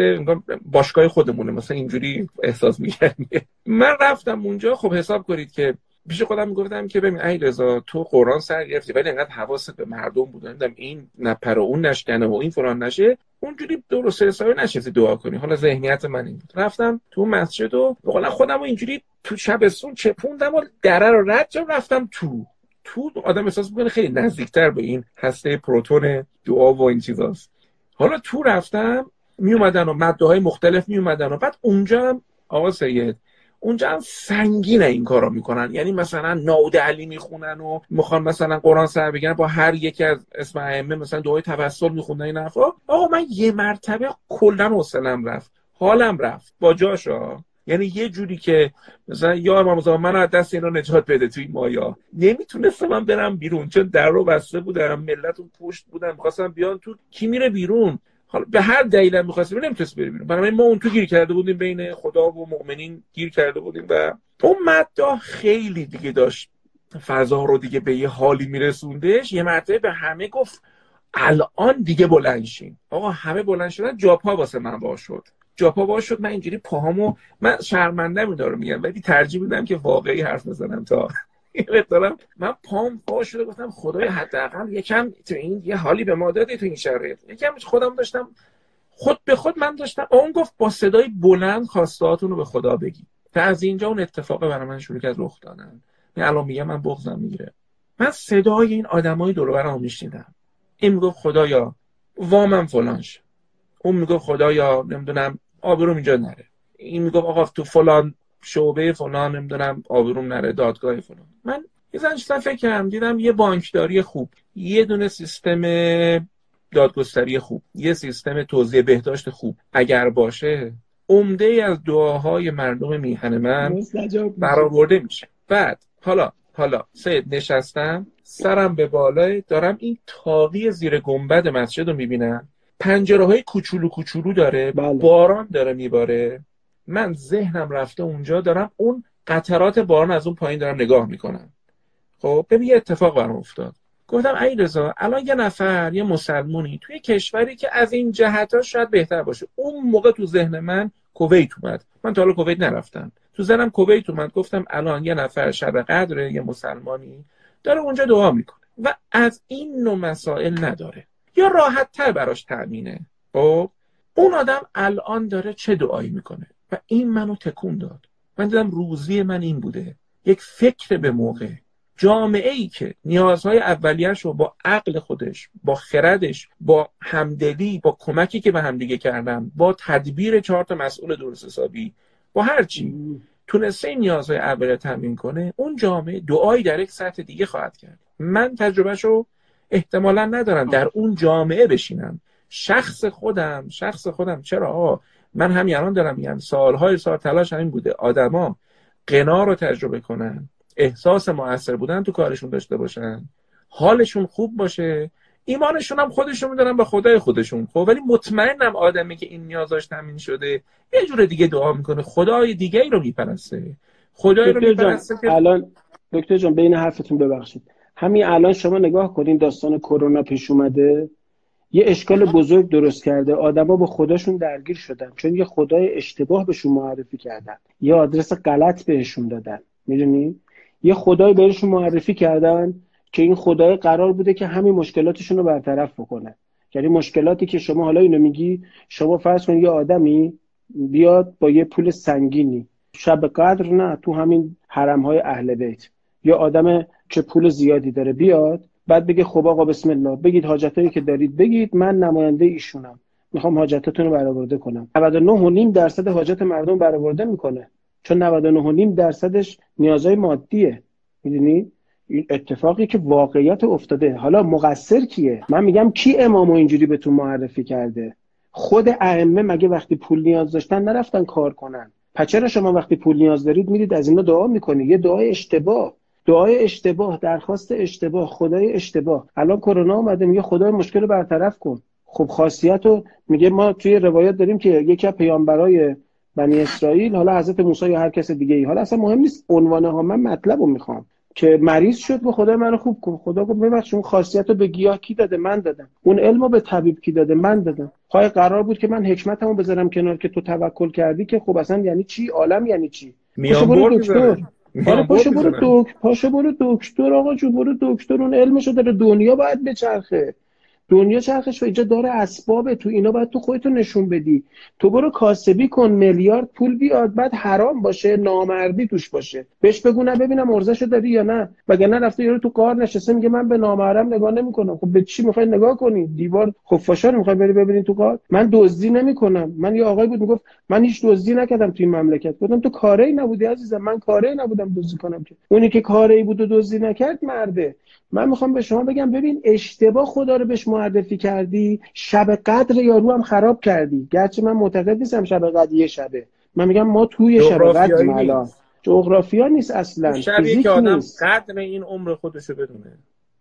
باشگاه خودمونه مثلا اینجوری احساس می‌کردیم من رفتم اونجا خب حساب کنید که پیش خودم می‌گفتم که ببین ای رضا تو قرآن سر گرفتی ولی انقدر حواست به مردم بود. نمی‌دونم این نپر و اون نشکنه و این فلان نشه. اونجوری درست حسابی نشستی دعا کنی. حالا ذهنیت من این بود. رفتم تو مسجد و بقول خودم اینجوری تو شبستون چپوندم و دره رو رد رفتم تو. تو آدم احساس می‌کنه خیلی نزدیکتر به این هسته پروتون دعا و این چیزاست. حالا تو رفتم می اومدن و مده های مختلف می اومدن و بعد اونجا هم آقا سید اونجا هم سنگین این کارا می‌کنن. یعنی مثلا ناود علی می‌خونن و می‌خوان مثلا قرآن سر بگیرن با هر یکی از اسم ائمه مثلا دعای توسل میخوندن این حرفا. آقا من یه مرتبه کلا حوصلم رفت حالم رفت. با جاشا؟ یعنی یه جوری که مثلا یا امام من از دست اینا نجات بده توی مایا. نمی‌تونستم من برم بیرون چون در رو بسته بودم ملت اون پشت بودن می‌خواستم بیان تو کی میره بیرون. حالا به هر دلیل می‌خواست بره نمی‌تونست بره بیرون. برای ما اون تو گیر کرده بودیم بین خدا و مؤمنین گیر کرده بودیم و اون مددا خیلی دیگه داشت فضا رو دیگه به یه حالی میرسوندش. یه مرتبه به همه گفت الان دیگه بلند آقا همه بلند شدن جاپا واسه من باش شد. جاپا باش شد من اینجوری پاهامو من شرمنده میدارم میگم ولی ترجیح میدم که واقعی حرف بزنم تا دارم. من پام پا شده گفتم خدای حداقل یکم تو این یه حالی به ما دادی تو این شرایط. یکم خودم داشتم خود به خود من داشتم. اون گفت با صدای بلند خواستهاتون رو به خدا بگی. تا از اینجا اون اتفاق برای من شروع کرد رخ دادن. الان میگم من بغضم می‌گیره. من صدای این آدمای دور برام میشنیدم. این می‌گفت خدایا وامم فلان اون می‌گفت خدایا نمی‌دونم آبروم اینجا نره. این می‌گفت آقا تو فلان شعبه فلان نمی‌دونم آبروم نره دادگاه فلان. من یه زنشتن فکر کردم دیدم یه بانکداری خوب یه دونه سیستم دادگستری خوب یه سیستم توزیع بهداشت خوب. اگر باشه عمده ای از دعاهای مردم میهن من برآورده میشه. بعد حالا حالا سید نشستم سرم به بالای دارم این تاقی زیر گنبد مسجد رو می‌بینم. پنجره های کوچولو کوچولو داره بله. باران داره میباره. من ذهنم رفته اونجا دارم اون قطرات باران از اون پایین دارم نگاه می‌کنم. خب ببین یه اتفاق برام افتاد. گفتم ای رضا الان یه نفر یه مسلمونی توی کشوری که از این جهت ها شاید بهتر باشه. اون موقع تو ذهن من کویت اومد. من تا حالا کویت نرفتم. تو ذهنم کویت اومد. گفتم الان یه نفر شب قدر یه مسلمانی داره اونجا دعا می‌کنه. و از این نوع مسائل نداره. یا راحت تر براش تأمینه. خب اون آدم الان داره چه دعایی می‌کنه؟ و این منو تکون داد. من دیدم روزی من این بوده. یک فکر به موقع. جامعه ای که نیازهای اولیش رو با عقل خودش با خردش با همدلی با کمکی که به همدیگه کردن با تدبیر چهار تا مسئول درست حسابی با هر چی تونسته این نیازهای اولیه تامین کنه اون جامعه دعایی در یک سطح دیگه خواهد کرد. من تجربهش رو احتمالا ندارم در اون جامعه بشینم شخص خودم شخص خودم. چرا؟ من همین الان دارم میگم سالهای سال تلاش همین بوده. آدما قنا رو تجربه کنن احساس موثر بودن تو کارشون داشته باشن حالشون خوب باشه. ایمانشون هم خودشون میدارن به خدای خودشون. خب ولی مطمئنم آدمی که این نیازاش تامین شده یه جور دیگه دعا می‌کنه. خدای دیگه ای رو میپرسته. خدای رو میپرسته که الان دکتر جان بین حرفتون ببخشید. همین الان شما نگاه کنین داستان کرونا پیش اومده. یه اشکال بزرگ درست کرده. آدما با خداشون درگیر شدن. چون یه خدای اشتباه بهشون معرفی کردن. یه آدرس غلط بهشون دادن. می‌دونی؟ یه خدای بهشون معرفی کردن که این خدای قرار بوده که همین مشکلاتشون رو برطرف بکنه. یعنی مشکلاتی که شما حالا اینو میگی شما فرض کن یه آدمی بیاد با یه پول سنگینی. شب قدر نه تو همین حرم های اهل بیت. یا آدم که پول زیادی داره بیاد بعد بگه خب آقا بسم الله بگید حاجتایی که دارید بگید من نماینده ایشونم. می‌خوام حاجتاتون رو برآورده کنم. 99.5 درصد حاجت مردم برآورده می‌کنه. چون 99.5 درصدش نیازهای مادیه. می‌دونی؟ این اتفاقی که واقعیت افتاده. حالا مقصر کیه؟ من میگم کی امامو اینجوری بهتون معرفی کرده؟ خود ائمه مگه وقتی پول نیاز داشتن نرفتن کار کنن؟ پس چرا شما وقتی پول نیاز دارید میرید؟ از اینا دعا می‌کنید یه دعای اشتباه. دعای اشتباه درخواست اشتباه خدای اشتباه. الان کرونا اومده میگه خدای مشکل رو برطرف کن. خب خاصیت رو میگه ما توی روایت داریم که یکی از پیامبرای بنی اسرائیل حالا حضرت موسی یا هر کس دیگه ای حالا اصلا مهم نیست عنوانه ها من مطلب رو می‌خوام. که مریض شد به خدا منو خوب کن. خدا گفت ببخش اون خاصیت رو به گیاه کی داده؟ من دادم. اون علم رو به طبیب کی داده؟ من دادم. پای قرار بود که من حکمتمو بذارم کنار که تو توکل کردی که خب اصلا یعنی چی؟ عالم یعنی چی؟ میان آره پاشو برو دکتر پاشو برو دکتر آقا جو برو دکتر اون علمشو داره دنیا باید بچرخه. دنیا چرخش و اینجا داره اسبابه. تو اینا باید تو خودتو نشون بدی. تو برو کاسبی کن میلیارد پول بیاد بعد حرام باشه نامردی توش باشه. بهش بگو نه ببینم ارزشو داری یا نه. وگرنه رفته یارو تو کار نشسته میگه من به نامحرم نگاه نمی‌کنم. خب به چی می‌خوای نگاه کنی؟ دیوار خفاشا رو می‌خوای بری ببینی تو کار؟ من دزدی نمی‌کنم. من یه آقای بود می‌گفت من هیچ دزدی نکردم تو این مملکت. گفتم تو کاری نبودی عزیزم. من کاری نبودم دزدی کنم که. اونی که کاری بود و دزدی نکرد مرده. من می‌خوام به شما بگم ببین اشتباه خدا رو بهش معرفی کردی شب قدر یارو هم خراب کردی. گرچه من معتقد نیستم شب قدر یه شبه. من میگم ما توی شب قدر الان. جغرافیا نیست اصلا. شبیه که آدم قدر این عمر خودشو بدونه.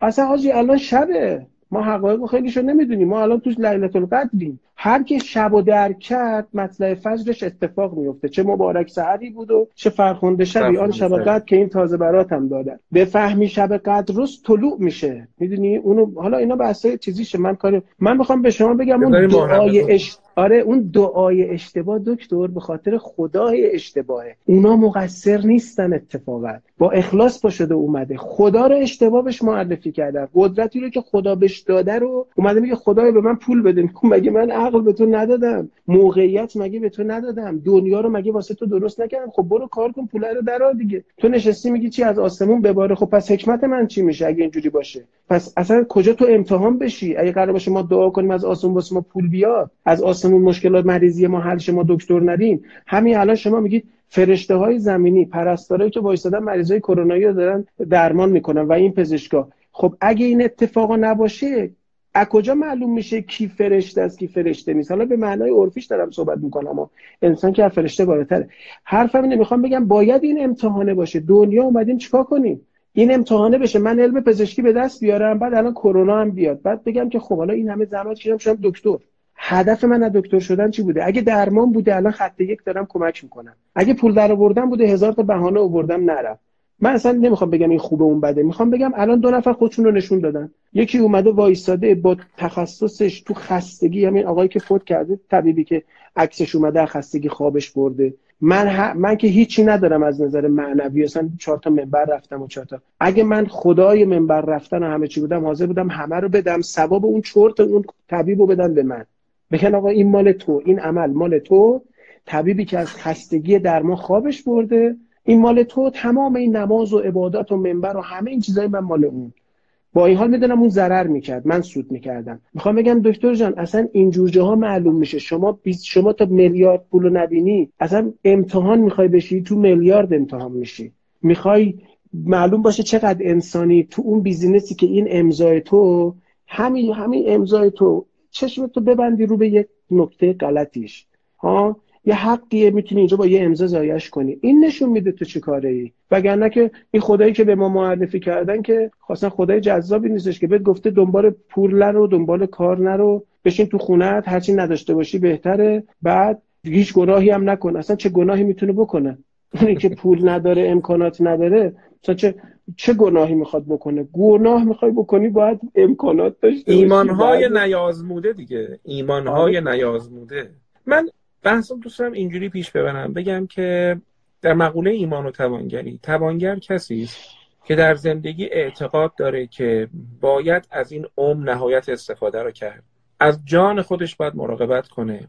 اصلا حاجی الان شبه. ما حقایق خیلیشو نمی‌دونیم. ما الان توش لیلت القدریم. هر که شب و درک کرد مطلع فجرش اتفاق میفته. چه مبارک سحری بود و چه فرخنده شبی. آن شب قدر که این تازه براتم دادن. به فهمی شب قدر روز طلوع میشه. می‌دونی؟ اونو حالا اینا بحثای چیزیشه. من کاری من می‌خوام به شما بگم اون دعای اش... آره اون دعای اشتباه دکتر به خاطر خدای اشتباهه. اونا مقصر نیستن اتفاقا. با اخلاص با شده اومده. خدا رو اشتباه بهش معرفی کردن قدرتی رو که خدا بهش داده رو اومده میگه خدای به من پول بده مگه من عقل به تو ندادم؟ موقعیت مگه به تو ندادم؟ دنیا رو مگه واسه تو درست نکردم؟ خب برو کار کن پول رو درا دیگه. تو نشستی میگی چی از آسمون بباره؟ خب پس حکمت من چی میشه اگه اینجوری باشه؟ پس اصلا کجا تو امتحان بشی؟ اگه قرار باشه ما دعا کنیم از آسمون واسه ما پول بیاد از آسمون مشکلات مریضی ما حل ما دکتر نریم. همین الان شما میگید فرشته های زمینی پرستارایی که وایسادن مریضای کرونایی رو دارن درمان می‌کنن و این پزشکا. خب اگه این اتفاقا نباشه از کجا معلوم میشه کی فرشته است کی فرشته نیست؟ حالا به معنای عرفیش دارم صحبت می‌کنم اما انسان که فرشته بالاتره. حرفم اینه می‌خوام بگم باید این امتحانه باشه. دنیا اومدیم چیکار کنیم؟ این امتحانه بشه. من علم پزشکی به دست بیارم بعد الان کرونا هم بیاد. بعد بگم که خب حالا این همه زحمت کشیدم شدم دکتر. هدف من از دکتر شدن چی بوده؟ اگه درمان بوده الان خط یک دارم کمک می‌کنم. اگه پول در آوردن بوده هزار تا بهانه آوردم نرم من اصلا نمی‌خوام بگم این خوبه اون بده. می‌خوام بگم الان دو نفر خودشون رو نشون دادن. یکی اومده وایساده با تخصصش تو خستگی همین آقایی که فوت کرده طبیبی که عکسش اومده خستگی خوابش برده. من من که هیچی ندارم از نظر معنوی. اصلا چهار تا منبر رفتم و چهار تا. اگه من خدای منبر رفتن و همه چی بودم حاضر بودم همه رو بدم ثواب اون چرت اون طبیب رو بدن به من. بگن آقا این مال تو این عمل مال تو. طبیبی که از خستگی درمان خوابش برده این مال تو. تمام این نماز و عبادات و منبر و همه این چیزای من مال اون. با این حال می‌دونم اون ضرر می‌کرد من سود می‌کردم. می‌خوام بگم دکتر جان اصلا این جور جاها معلوم میشه. شما شما تا میلیارد پولو نبینی اصلا امتحان می‌خوای بشی تو میلیارد امتحان میشی. می‌خوای معلوم باشه چقدر انسانی تو اون بیزینسی که این امضای تو همین همین امضای تو چشم تو ببندی رو به یک نکته غلطیش. ها؟ یه حقیه می‌تونی اینجا با یه امضا زایش کنی. این نشون میده تو چه کاره ای وگرنه که این خدایی که به ما معرفی کردن که خواستن خدای جذابی نیستش که بهت گفته دنبال پول نرو دنبال کار نرو بشین تو خونت هرچی نداشته باشی بهتره. بعد هیچ گناهی هم نکن. اصلا چه گناهی می‌تونه بکنه؟ اونی که پول نداره امکانات نداره. مثلا چه چه گناهی می‌خواد بکنه؟ گناه می‌خوای بکنی باید امکانات داشته ایمانهای نیازموده دیگه. ایمانهای آره. نیازموده. من بحثم دوست دارم اینجوری پیش ببرم. بگم که در مقوله ایمان و توانگری توانگر کسی است که در زندگی اعتقاد داره که باید از این عمر نهایت استفاده رو کرد. از جان خودش باید مراقبت کنه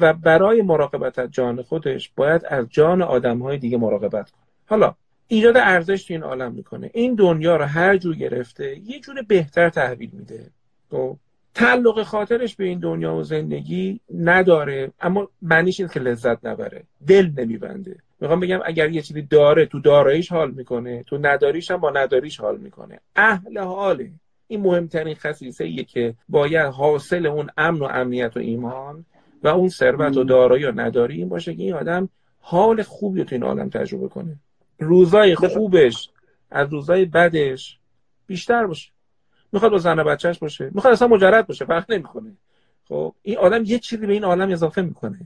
و برای مراقبت از جان خودش باید از جان آدمهای دیگه مراقبت کنه. حالا ایجاد ارزش تو این عالم می‌کنه. این دنیا رو هر جور گرفته یه جور بهتر تحویل میده. خب؟ تعلق خاطرش به این دنیا و زندگی نداره اما معنیش این که لذت نبره. دل نمیبنده. می‌خوام بگم اگر یه چیزی داره تو داراییش حال می‌کنه تو نداریش هم با نداریش حال می‌کنه. اهل حاله این مهمترین خصیصه ایه که باید حاصل اون امن و امنیت و ایمان و اون ثروت و دارایی و نداری این باشه که این آدم حال خوبی تو این عالم تجربه کنه. روزای خوبش از روزای بدش بیشتر باشه. می‌خواد با زن بچهش باشه. می‌خواد اصلا مجرد باشه. فرق نمی‌کنه. خب این آدم یه چیزی به این عالم اضافه می‌کنه.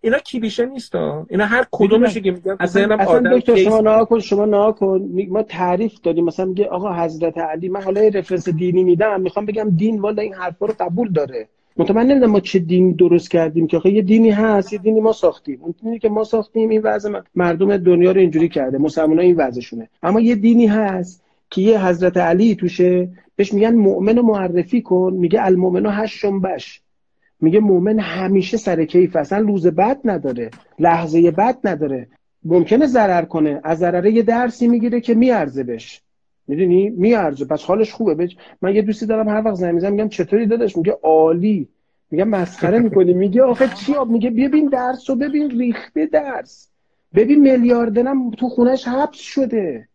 اینا کلیشه نیست اینا هر کدومش که میگن اصلا, اصلا دکتر شما نها کن شما نها کن. ما تعریف داریم مثلا میگه آقا حضرت علی من حالا رفرنس دینی میدم. می‌خوام بگم دین والا این حرفا رو قبول داره. من نمی‌دونم ما چه دین درست کردیم که آخه یه دینی هست یه دینی ما ساختیم. اون دینی که ما ساختیم این وضع مردم دنیا رو اینجوری کرده. مسلمان این وضعشونه. اما یه دینی هست که یه حضرت علی توشه. بهش میگن مؤمن رو معرفی کن. میگه المؤمن هشت بش. میگه مؤمن همیشه سر کیف اصلا روز بد نداره. لحظه بد نداره. ممکنه ضرر کنه. از ضرره یه درسی می‌گیره که میارزه بهش. می‌دونی؟ میارزه. پس حالش خوبه. بچ من یه دوستی دارم هر وقت زنگ می‌زنم میگم چطوری داداش؟ میگه عالی. میگم مسخره می‌کنی. میگه آخه چی؟ میگه ببین درس و ببین ریخته درس. ببین میلیاردرم تو خونش حبس شده.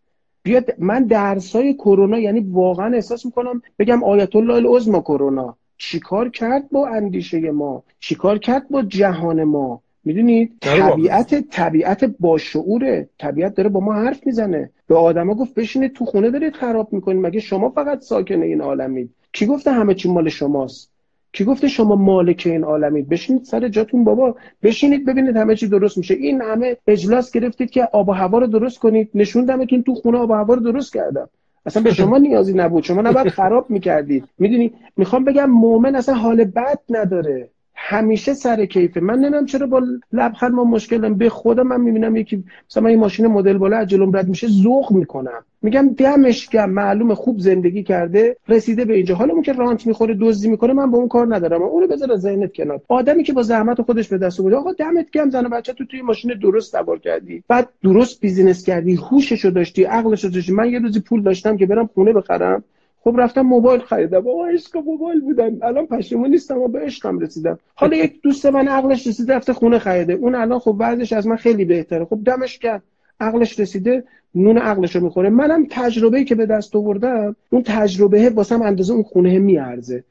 بیاد من درسای کرونا یعنی واقعا احساس می‌کنم بگم آیت الله العظما کرونا چیکار کرد با اندیشه ما؟ چیکار کرد با جهان ما؟ می‌دونید؟ طبیعت طبیعت با شعوره. طبیعت داره با ما حرف می‌زنه. به آدما گفت بشینید تو خونه دارید خراب می‌کنید. مگه شما فقط ساکن این عالمید؟ کی گفته همه چی مال شماست؟ کی گفته شما مالک این عالمید؟ بشینید سر جاتون بابا. بشینید ببینید همه چی درست میشه. این همه اجلاس گرفتید که آب و هوا رو درست کنید. نشوندمتون تو خونه آب و هوا رو درست کردم. اصلا به شما نیازی نبود. شما نباید خراب می‌کردید. می‌دونی؟ می‌خوام بگم مؤمن اصلا حال بد نداره. همیشه سر کیفه. من نمی‌دونم چرا با لبخند ما مشکل دارم به خودم من می‌بینم یکی مثلا این ماشین مدل بالا از جلوم رد میشه ذوق می‌کنم. میگم دمش گرم معلوم خوب زندگی کرده رسیده به اینجا. حالا که رانت می‌خوره دزدی می‌کنه من با اون کار ندارم. اونو بذار از ذهنت کنار. آدمی که با زحمت خودش به دست آورده آقا دمت گرم زن بچه تو توی ماشین درست سوار کردی. بعد درست business کردی هوششو داشتی عقلشو داشتی. من یه روزی پول داشتم که برم خونه بخرم. خب رفتم موبایل خریدم. بابا عشق موبایل بودم الان پشیمون نیستم و به عشقم رسیدم. حالا یک دوست من عقلش رسیده رفته خونه خریده. اون الان خب بعدش از من خیلی بهتره. خب دمش کرد عقلش رسیده نون عقلش رو می‌خوره. منم تجربه‌ای که به دست آوردم اون تجربه واسم اندازه اون خونه میارزه.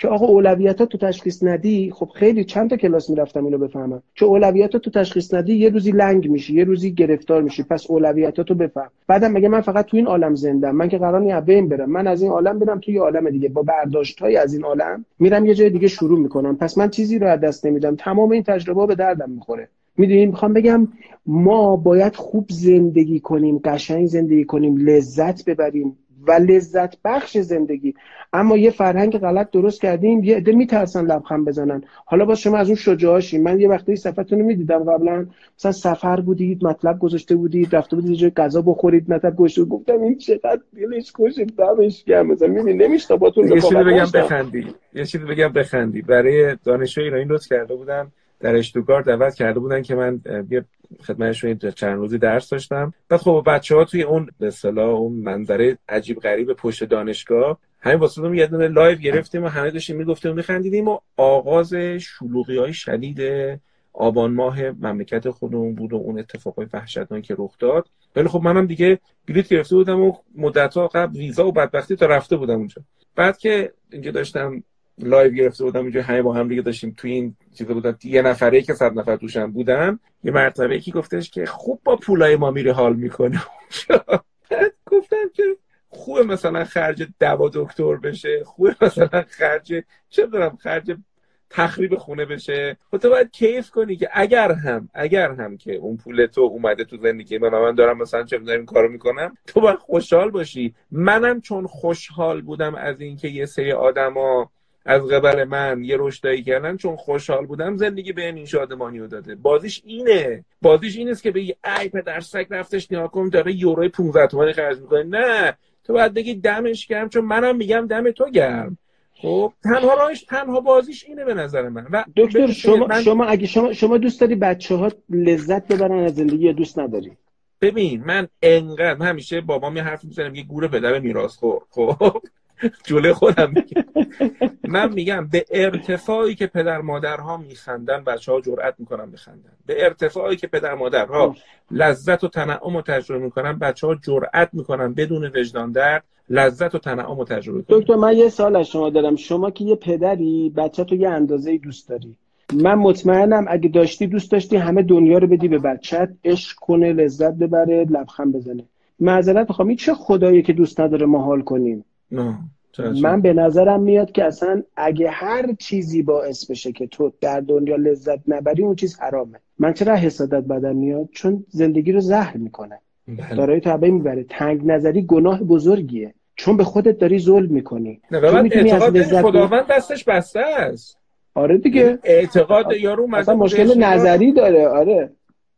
که آقا اولویت تو تشخیص ندی خب خیلی چند تا کلاس می‌رفتم اینو بفهمم. که اولویت تو تشخیص ندی یه روزی لنگ میشی یه روزی گرفتار میشی. پس اولویت تو بفهم. بعدم مگه من فقط تو این عالم زندم. من که قرار نیست بین برم. من از این عالم برم توی عالم دیگه. با برداشت های از این عالم میرم یه جای دیگه شروع می‌کنم. پس من چیزی رو از دست نمیدم. تمام این تجربه به دردم می‌خوره. می‌دونیم می‌خوام بگم ما باید خوب زندگی کنیم قشنگ زندگی کنیم لذت ببریم. و لذت بخش زندگی. اما یه فرهنگ غلط درست کردیم یه عده میترسن لبخند بزنن. حالا با شما از اون شجاعاشی من یه وقتی صفتون رو می‌دیدم قبلا مثلا سفر بودید مطلب گذاشته بودید رفته بودید یه غذا بخورید مطلب گوشت گفتم این چقدر دلش خوش دمش گرم. مثلا می‌بینی نمیشه باتون یه چیزی بگم بخندی. یه چیزی بگم بخندی. برای دانشجوی ایرانی لطف کرده بودن در اشتوگارت دعوت کرده بودن که من یه خدمتشون چند روزی درس داشتم. بعد خب بچه ها توی اون به اصطلاح اون منظره عجیب غریب پشت دانشگاه همین واسه یه دونه live گرفتیم و همه داشتیم می‌گفتیم و میخندیدیم و آغاز شلوغی های شدید آبان ماه مملکت خودمون بود و اون اتفاقای وحشتناکی که رخ داد. ولی خب منم دیگه بلیط گرفته بودم و مدت ها قبل ویزا و بدبختی تا رفته بودم اونجا. بعد که اینجا داشتم live گرفته بودم اینجا همه با هم دیگه داشتیم. توی این چیزا بودن. یه نفره که صد نفر توشم بودن یه مرتبه یکی گفتش که خوب با پولای ما میره حال می‌کنه. گفتم که خوبه مثلا خرج دوا دکتر بشه. خوبه مثلا خرج چه دارم خرج تخریب خونه بشه. خب تو باید کیف کنی که اگر هم اگر هم که اون پول تو اومده تو زندگی من من دارم مثلا چه این کارو می‌کنم تو باید خوشحال باشی. منم چون خوشحال بودم از اینکه یه سری آدما از قبل من یه رشدایی کردن چون خوشحال بودم زندگی به این شادمانی رو داده. بازیش اینه. بازیش این است که بگی ای پدر سگ رفتش نیا کن داره یورو 15 تومانی خرج می‌کنه. نه. تو باید بگی دمش گرم چون منم میگم دم تو گرم. خب تنها راهش تنها بازیش اینه به نظر من. و دکتر شما من... شما اگه شما شما دوست داری بچه ها لذت ببرن از زندگی یا دوست نداری؟ ببین من انقدر همیشه بابام یه حرف می‌زنم یه گوره پدر میراث خور. خب. جلوی خودم میگم من میگم به ارتفاعی که پدر مادرها میخندن بچه ها جرأت می‌کنن بخندن. به ارتفاعی که پدر مادرها لذت و تنعم و تجربه می‌کنن بچه ها جرأت می‌کنن بدون وجدان درد لذت و تنعم و تجربه کنن. دکتر من یه سال از شما دارم. شما که یه پدری بچه تو یه اندازه دوست داری. من مطمئنم اگه داشتی دوست داشتی همه دنیا رو بدی به بچت عشق کنه لذت ببره لبخند بزنه. معذرت می‌خوام. این چه خدایی که دوست نداره ما حال کنیم؟ من به نظرم میاد که اصلا اگه هر چیزی باعث بشه که تو در دنیا لذت نبری اون چیز حرامه. من چرا حسادت بدن میاد؟ چون زندگی رو زهر می‌کنه. بله. دارای تو می‌بره. تنگ نظری گناه بزرگیه. چون به خودت داری ظلم می‌کنی. نه اعتقاد خداوند دستش بسته است. آره دیگه. اعتقاد یارو مثلا مشکل نظری داره. آره.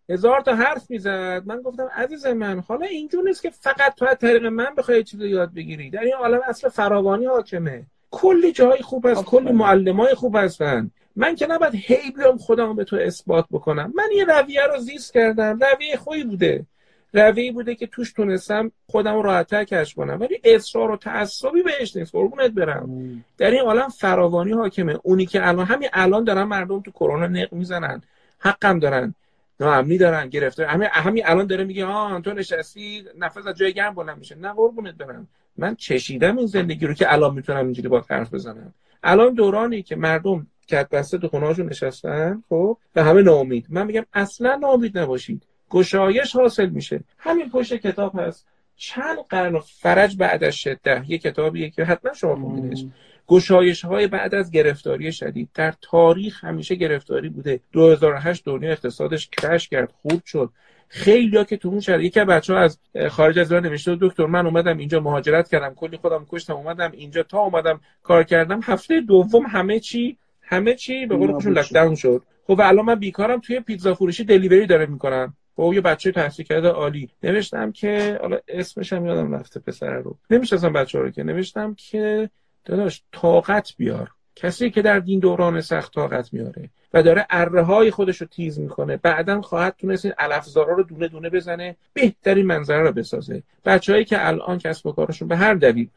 هزار تا حرف می‌زد. من گفتم عزیز من حالا اینجور نیست که فقط تو از طریق من بخوای چیزی یاد بگیری. در این عالم اصل فراوانی حاکمه. کلی جای خوب هست کلی معلمای خوب هستن. من که نباید هی بیام خودم به تو اثبات بکنم. من یه رویه رو زیست کردم. رویه خوبی بوده. رویه بوده که توش تونستم خودم رو راحتتر کش کنم. ولی اصرار و تعصبی بهش نیست. قربونت برم. در این عالم فراوانی حاکمه. اونی که الان همین الان دارن مردم تو کرونا نق می‌زنن. حقم دارن. ناامنی دارن گرفته همین همین الان داره میگه ها تو نشستی نفس از جای گرم بلند میشه. نه قربونت برم. من چشیدم این زندگی رو که الان می‌تونم اینجوری با حرف بزنم. الان دورانی که مردم کت بسته تو خونهاشون نشستن خب و همه ناامید. من میگم اصلا ناامید نباشید. گشایش حاصل میشه. همین پشت کتاب هست. چند قرن فرج بعد از شده. یه کتابیه که حتما شما خوندینش. گشایش های بعد از گرفتاری شدید. در تاریخ همیشه گرفتاری بوده. 2008 دنیا اقتصادش کرش کرد خوب شد. خیلی که تو اون شهر یکی بچه ها از خارج از ایران نوشته دکتر من اومدم اینجا مهاجرت کردم کلی خودم کشتم اومدم اینجا تا اومدم کار کردم. هفته دوم همه چی همه چی به قول خودشون شد. خب الان من بیکارم توی پیتزا فروشی دلیوری داره می‌کنم با خب، یه بچه تحصیل کرده عالی. نوشتم که حالا اسمش هم یادم رفته پسر رو. نمی‌شناسم بچه رو که. نوشتم که داداش طاقت بیار. کسی که در دین دوران سخت طاقت میاره و داره اره های خودش رو تیز می‌کنه بعدا خواهد تونست این الفزارا رو دونه دونه بزنه بهترین منظره رو بسازه. بچههایی که الان کسب و کارشون به هر دلیل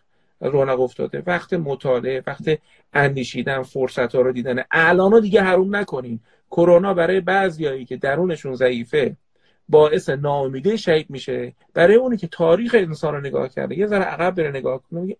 رونق افتاده وقت مطالعه وقت اندیشیدن فرصت ها رو دیدن. الان رو دیگه حروم نکنین. کرونا برای بعضیایی که درونشون ضعیفه باعث ناامیدی شهید میشه. برای اونی که تاریخ انسان رو نگاه کرده یه ذره عقب بره نگاه کنه میگه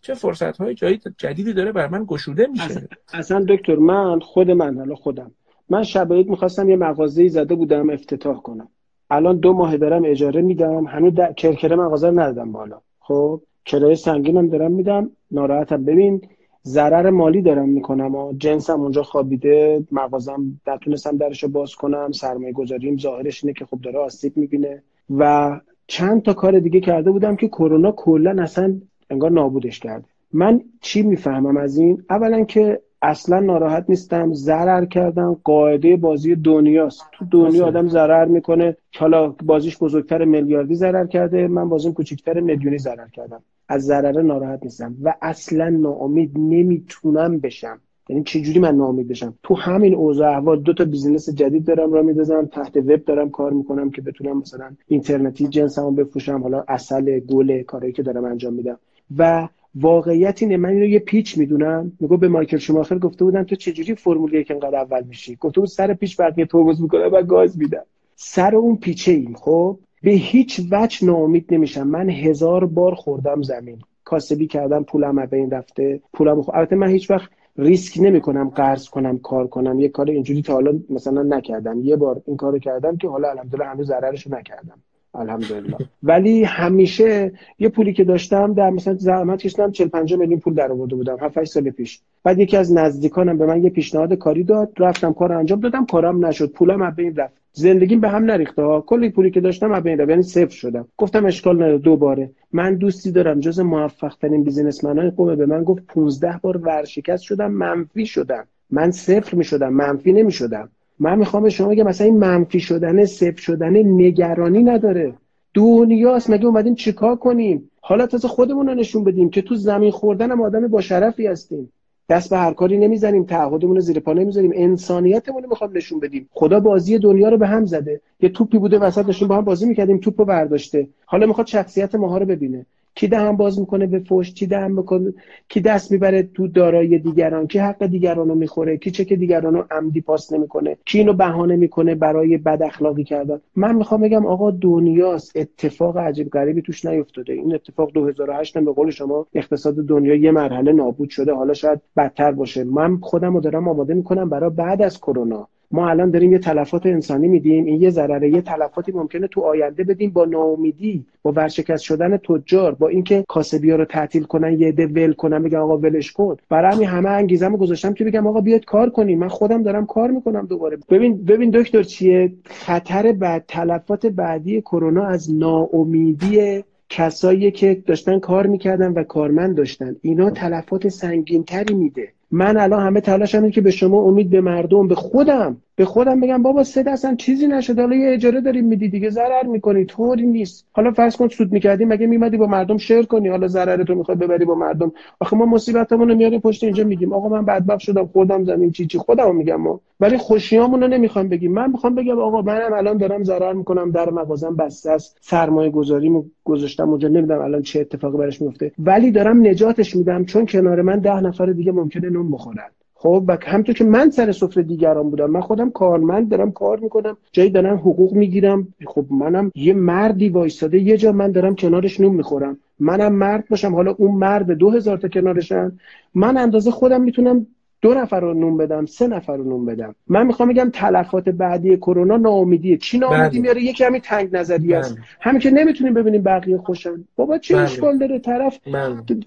چه فرصت های جدیدی داره بر من گشوده میشه؟ اصلا, دکتر من خود من حالا خودم. من شبایید می‌خواستم یه مغازه زده بودم افتتاح کنم. الان دو ماه دارم اجاره میدم هنوز د... کرکره مغازه رو ندادم بالا. خب کرایه سنگینم دارم میدم. ناراحتم. ببین ضرر مالی دارم می‌کنم و جنسم اونجا خوابیده مغازم نتونستم درشو باز کنم سرمایه گذاریم ظاهرش اینه که خب داره آسیب می‌بینه. و چند تا کار دیگه کرده بودم که کرونا کلا اصلا انگار نابودش کرده. من چی می‌فهمم از این؟ اولا که اصلا ناراحت نیستم ضرر کردم. قاعده بازی دنیاست. تو دنیا آدم ضرر می‌کنه. حالا بازیش بزرگتر میلیاردی ضرر کرده. من بازیم کوچکتر میلیونی ضرر کردم. از ضرر ناراحت نیستم و اصلا ناامید نمی‌تونم بشم. یعنی چجوری من ناامید بشم؟ تو همین اوضاع احوال دو تا business جدید دارم را میدازم. تحت وب دارم کار می‌کنم که بتونم مثلا اینترنتی جنسمو بفروشم. حالا اصل گل کاری که دارم انجام میدم. و واقعیت اینه من اینو یه پیچ می‌دونم. میگن به مایکل شوماخر گفته بودن تو چجوری فرمول یک انقدر اول میشی؟ گفته بود سر پیچ بقیه ترمز می‌کنن من گاز میدم. سر اون پیچه ایم خب؟ به هیچ وجه ناامید نمیشم. من هزار بار خوردم زمین. کاسبی کردم پولم به این رفته. پولم خو... البته من هیچ وقت ریسک نمی کنم قرض کنم کار کنم. یه کار اینجوری تا حالا مثلا نکردم. یه بار این کارو کردم که حالا الحمدلله هنوز ضررشو نکردم. الحمدلله. ولی همیشه یه پولی که داشتم در مثلا زحمت کشیدم 40 50 میلیون پول در آورده بودم 7 سال پیش. بعد یکی از نزدیکانم به من یه پیشنهاد کاری داد رفتم کار انجام دادم کارم نشد پولم از بین رفت. زندگیم به هم نریخته ها. کلی پولی که داشتم از بین رفت یعنی صفر شدم. گفتم اشکال نداره دوباره. من دوستی دارم جز موفق ترین بیزینسمنای قومه به من گفت 15 بار ورشکست شدم منفی شدم. من صفر می شدم منفی نمی شدم من می‌خوام به شما بگم مثلا این منفی شدن صفر شدن نگرانی نداره. دنیاست مگه اومدیم چیکار کنیم؟ حالا تازه خودمون رو نشون بدیم که تو زمین خوردن هم آدم با شرفی هستیم. دست به هر کاری نمی‌زنیم تعهدمون رو زیر پا نمی‌ذاریم انسانیتمون رو می‌خوام نشون بدیم. خدا بازی دنیا رو به هم زده. یه توپی بوده وسط با هم بازی می‌کردیم توپو برداشته. حالا می‌خواد شخصیت ماها رو ببینه. کی دهن باز می‌کنه به فوش کی دهن می‌کنه کی دست می‌بره تو دارایی دیگران کی حق دیگران رو می‌خوره کی چه که دیگران رو عمدی پاس نمی‌کنه کی اینو بهانه می‌کنه برای بد اخلاقی کردن. من می‌خوام بگم آقا دنیاست اتفاق عجیب غریبی توش نیفتاده. این اتفاق 2008 به قول شما اقتصاد دنیا یه مرحله نابود شده. حالا شاید بدتر باشه. من خودم رو دارم آماده می‌کنم برای بعد از کرونا. ما الان داریم یه تلفات انسانی میدیم این یه ضرره یه تلفاتی ممکنه تو آینده بدیم با ناامیدی با ورشکست شدن تجار با اینکه کاسبی ها رو تعطیل کنن یه ده ول کنن بگن آقا ولش کن. برای همین همه انگیزمو گذاشتم که بگم آقا بیاد کار کنیم. من خودم دارم کار می‌کنم دوباره. ببین ببین دکتر چیه؟ خطر بعد تلفات بعدی کرونا از ناامیدی کسایی که داشتن کار می‌کردن و کارمند داشتن. اینا تلفات سنگینتری میده. من الان همه تلاشم که به شما امید به مردم به خودم به خودم بگم بابا سه اصلا چیزی نشده حالا یه اجاره داریم میدی دیگه ضرر می‌کنی طوری نیست. حالا فرض کن سود می‌کردی مگه میمدی با مردم شیر کنی؟ حالا ضرر تو می‌خواد ببری با مردم. آخه ما مصیبتمون رو میاریم پشت اینجا میگیم آقا من بدبخت شدم خودم زمین چی چی. خودم میگم ما. ولی خوشیامون نمی‌خوام بگیم. من می‌خوام بگم آقا منم الان دارم ضرر می‌کنم در مغازم بسته است سرمایه گذاریمو گذاشتم اونجا نمی‌دونم الان چه اتفاقی براش میفته ولی دارم نجاتش میدم چون کنار من ده نفر دیگه ممکنه نون بخورن. خب و همطور که من سر سفره دیگران بودم من خودم کارمند دارم کار می‌کنم جایی دارم حقوق می‌گیرم. خب منم یه مردی وایستاده یه جا من دارم کنارش نون می‌خورم. منم مرد باشم حالا اون مرد دو هزار تا کنارشن. من اندازه خودم می‌تونم دو نفر رو نون بدم سه نفر رو نون بدم. من می‌خوام بگم تلفات بعدی کرونا ناامیدیه. چی ناامیدی؟ بله. میاره یکی همین تنگ نظری است. بله. همین که نمی‌تونیم ببینیم بقیه خوشن. بابا چه بله. اشکال داره؟ طرف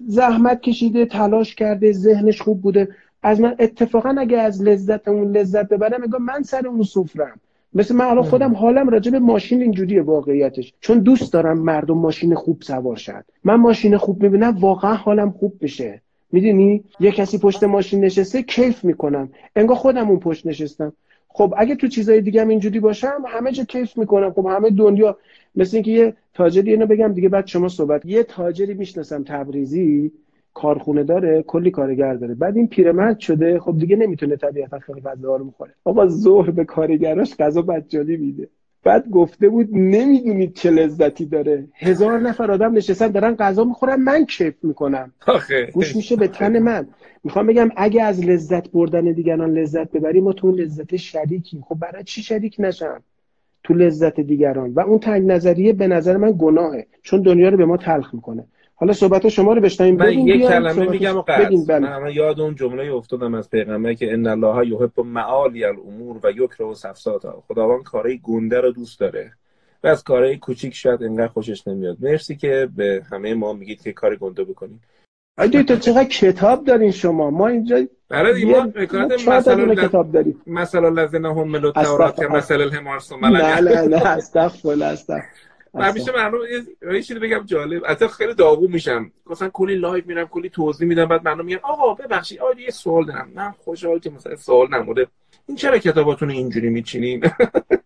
زحمت کشیده تلاش کرده ذهنش خوب بوده. از من اتفاقا اگه از لذت اون لذت ببرم میگم من سر اون سفرم. مثل من الان خودم حالم راجع به ماشین اینجوریه واقعیتش. چون دوست دارم مردم ماشین خوب سوار شد من ماشین خوب می‌بینم واقعا حالم خوب بشه. می‌دونی؟ یه کسی پشت ماشین نشسته کیف می‌کنم. انگار خودم اون پشت نشستم. خب اگه تو چیزای دیگه هم اینجوری باشم همه جا کیف می‌کنم. خب همه دنیا مثل اینکه یه تاجری اینو بگم دیگه بعد شما صحبت یه تاجری می‌شناسم تبریزی کارخونه داره کلی کارگر داره. بعد این پیرمرد شده خب دیگه نمی‌تونه طبیعتا خیلی غذا رو می‌خوره. آقا ظهر به کارگراش غذا بجالی میده. بعد گفته بود نمی‌دونید چه لذتی داره. هزار نفر آدم نشستن دارن غذا می‌خورن من کیف می‌کنم. آخه. گوش میشه به تن من. می‌خوام بگم اگه از لذت بردن دیگران لذت ببریم ما تو اون لذت شریکیم. خب برای چی شریک نشم؟ تو لذت دیگران. و اون تنگ نظریه به نظر من گناهه چون دنیا رو به ما تلخ می‌کنه. حالا صحبت شما رو بشنویم. من یک کلمه میگم و بله. من یاد اون جمله افتادم از پیغمبر که ان الله یحب معالی الامور و یکره صفصاتها خداوند کارهای گنده رو دوست داره. و از کارهای کوچیک شاید انقدر خوشش نمیاد. مرسی که به همه ما میگید که کار گنده بکنیم. اگه تو چقدر کتاب دارین شما؟ ما اینجا برای ما مثلا کتاب داریم. مثل الذین حملوا التوراة کمثل الحمار نه نه نه استغفر استغفر همیشه مردم یه چیزی بگم جالب. اصلا خیلی داغون میشم. مثلا کلی live میرم کلی توضیح میدم بعد مردم میگن آقا ببخشید آقا یه سوال دارم. من خوشحال که مثلا سوال نموده. این چرا کتاباتون اینجوری میچینین؟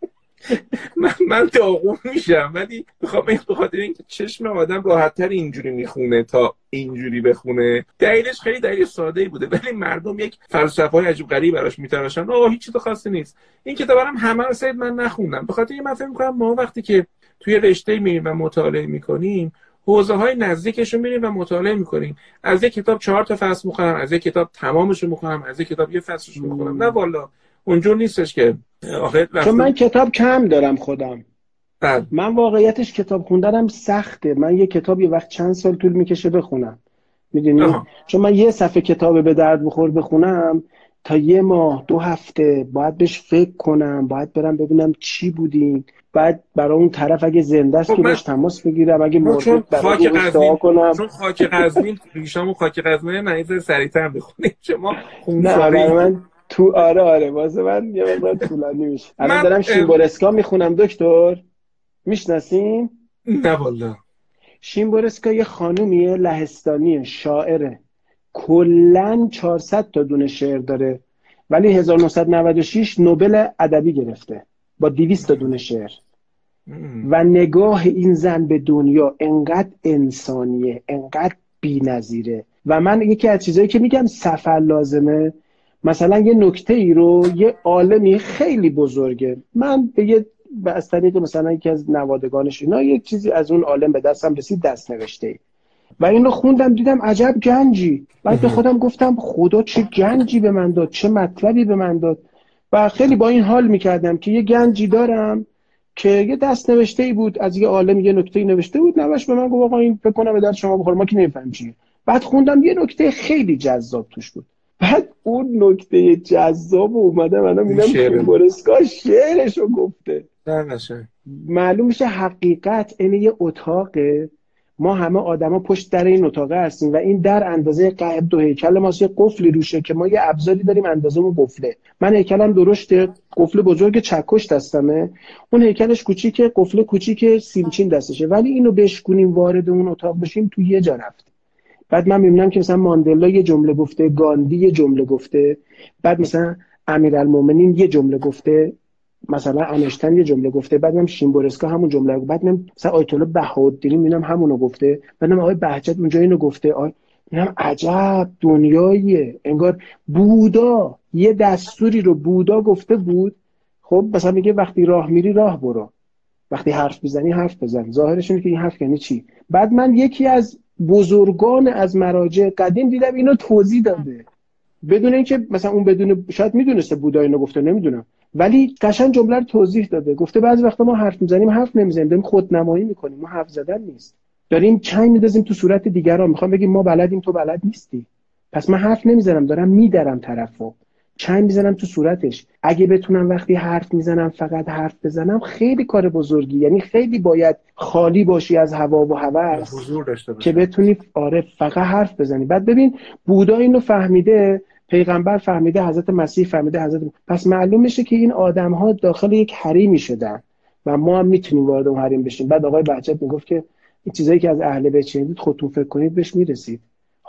من من داغون میشم ولی می‌خوام این بخاطر اینکه چشم آدم راحتتر اینجوری می‌خونه تا اینجوری بخونه. دلیلش خیلی دلیل ساده ای بوده ولی مردم یک فلسفه های عجیب غریب براش میتراشن. آقا هیچ چیز خاصی نیست. این کتاب هم همه رو سید من نخوندم. بخاطر این من فکر می‌کنم ما وقتی که توی رشته میریم و مطالعه می‌کنیم حوزه های نزدیکشون میریم و مطالعه می‌کنیم. از یک کتاب چهار تا فصل می‌خونم از یک کتاب تمامش رو می‌خونم از یک کتاب یه فصلش رو می‌خونم. نه والا. اونجور نیستش که. چون من کتاب کم دارم خودم. بله. من واقعیتش کتاب خوندنم سخته. من یه کتاب یه وقت چند سال طول می‌کشه بخونم. می‌دونی؟ چون من یه صفحه کتاب به درد بخور بخونم تا یه ماه دو هفته باید بهش فکر کنم باید برم ببینم چی بودیم بعد برای اون طرف اگه زنده است خب که باش تماس بگیرم. اگه مرده خاک قزوین کنم. چون خاک قزوین ریشامو خاک قزوین یه سریعتر بخونیم. شما نه من تو آره آره واسه من یه مقدار طولانی میشه. الان دارم شیمبورسکا می‌خونم دکتر. می‌شناسین؟ نه والا. شیمبورسکا یه خانومیه لهستانی شاعره. کلا 400 تا دونه شعر داره ولی 1996 نوبل ادبی گرفته. با 200 تا دونه شعر. و نگاه این زن به دنیا انقدر انسانیه انقدر بی‌نظیره. و من یکی از چیزایی که میگم سفر لازمه مثلا یه نکته ای رو یه عالمی خیلی بزرگه. من به یه از طریق مثلا یکی از نوادگانش اینا یک چیزی از اون عالم به دستم رسید دست نوشته. ای و این رو خوندم دیدم عجب گنجی. بعد به خودم گفتم خدا چه گنجی به من داد چه مطلبی به من داد. و خیلی با این حال می‌کردم که یه گنجی دارم که یه دست نوشته ای بود از یه عالم یه نکته ای نوشته بود. نوش به من گفت آقا این فکر کنم به در شما بخور ما که نمی‌فهمیم چیه. بعد خوندم یه نکته خیلی جذاب توش بود. بعد اون نکته جذاب اومده من میدم بورسکا شعرشو گفته. معلوم میشه حقیقت این یه اتاقه. ما همه آدما پشت در این اتاقه هستیم و این در اندازه قد دو هیکل ماست. یه قفلی روشه که ما یه ابزاری داریم اندازه مو قفله. من هیکلم درشته. قفل بزرگ چکش دستمه اون هیکلش کوچیکه. قفل کوچیک سیمچین دستشه. ولی اینو بشکونیم وارد اون اتاق بشیم تو یه جا رفت. بعد من می‌بینم که مثلا ماندلا یه جمله گفته گاندی یه جمله گفته بعد مثلا امیرالمومنین یه جمله گفته مثلا انشتن یه جمله گفته بعد من شیمبورسکا همون جمله بعد من مثلا آیت الله بهادری می‌بینم همونو گفته بعدم آقای بهجت اونجا اینو گفته آی میگم عجب دنیاییه انگار بودا یه دستوری رو بودا گفته بود خب مثلا میگه وقتی راه میری راه برو وقتی حرف بزنی حرف بزن ظاهرش اینه که این حرف یعنی چی؟ بعد من یکی از بزرگان از مراجع قدیم دیدم اینو توضیح داده. بدون اینکه مثلا اون بدون شاید می‌دونسته بودا اینو گفته نمی‌دونم. ولی قشنگ جمله رو توضیح داده. گفته بعضی وقتا ما حرف می‌زنیم حرف نمی‌زنیم. داریم خودنمایی می‌کنیم. ما حرف زدن نیست. داریم چنگ میدازیم تو صورت دیگران. می‌خوام بگیم ما بلدیم تو بلد نیستی. پس من حرف نمی‌زنم دارم میدرم طرفو. چند می‌زنم تو صورتش. اگه بتونم وقتی حرف می‌زنم فقط حرف بزنم خیلی کار بزرگی. یعنی خیلی باید خالی باشی از هوا و هوس که بتونی آره فقط حرف بزنی. بعد ببین بودا اینو فهمیده پیغمبر فهمیده حضرت مسیح فهمیده حضرت پس معلوم میشه که این آدم ها داخل یک حریمی شدن و ما هم می‌تونیم وارد اون حریم بشیم. بعد آقای بهجت می‌گفت که این چیزایی که از اهل بیت شنیدید خودتون فکر کنید بهش می‌رسید.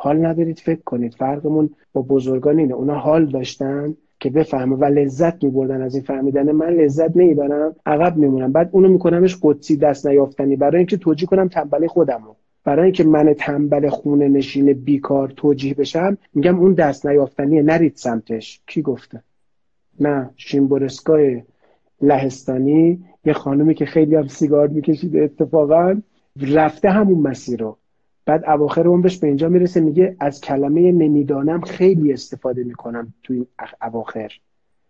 حال ندارید فکر کنید. فرقمون با بزرگان اینه. اونا حال داشتن که بفهمه و لذت میبردن از این فهمیدن. من لذت نمی‌برم عقب میمونم. بعد اونو میکنمش قدسی دست نیافتنی. برای اینکه توجیه کنم تنبلی خودمو. برای اینکه من تنبل خونه نشین بیکار توجیه بشم میگم اون دست نیافتنیه. نرید سمتش. کی گفته؟ نه شیمبورسکای لهستانی. یه خانومی که خیلی هم سیگار میکشیده اتفاقا. رفته همون مسیر رو. بعد اواخر عمرش به اینجا می‌رسه میگه از کلمه نمی‌دانم خیلی استفاده می‌کنم تو این اواخر.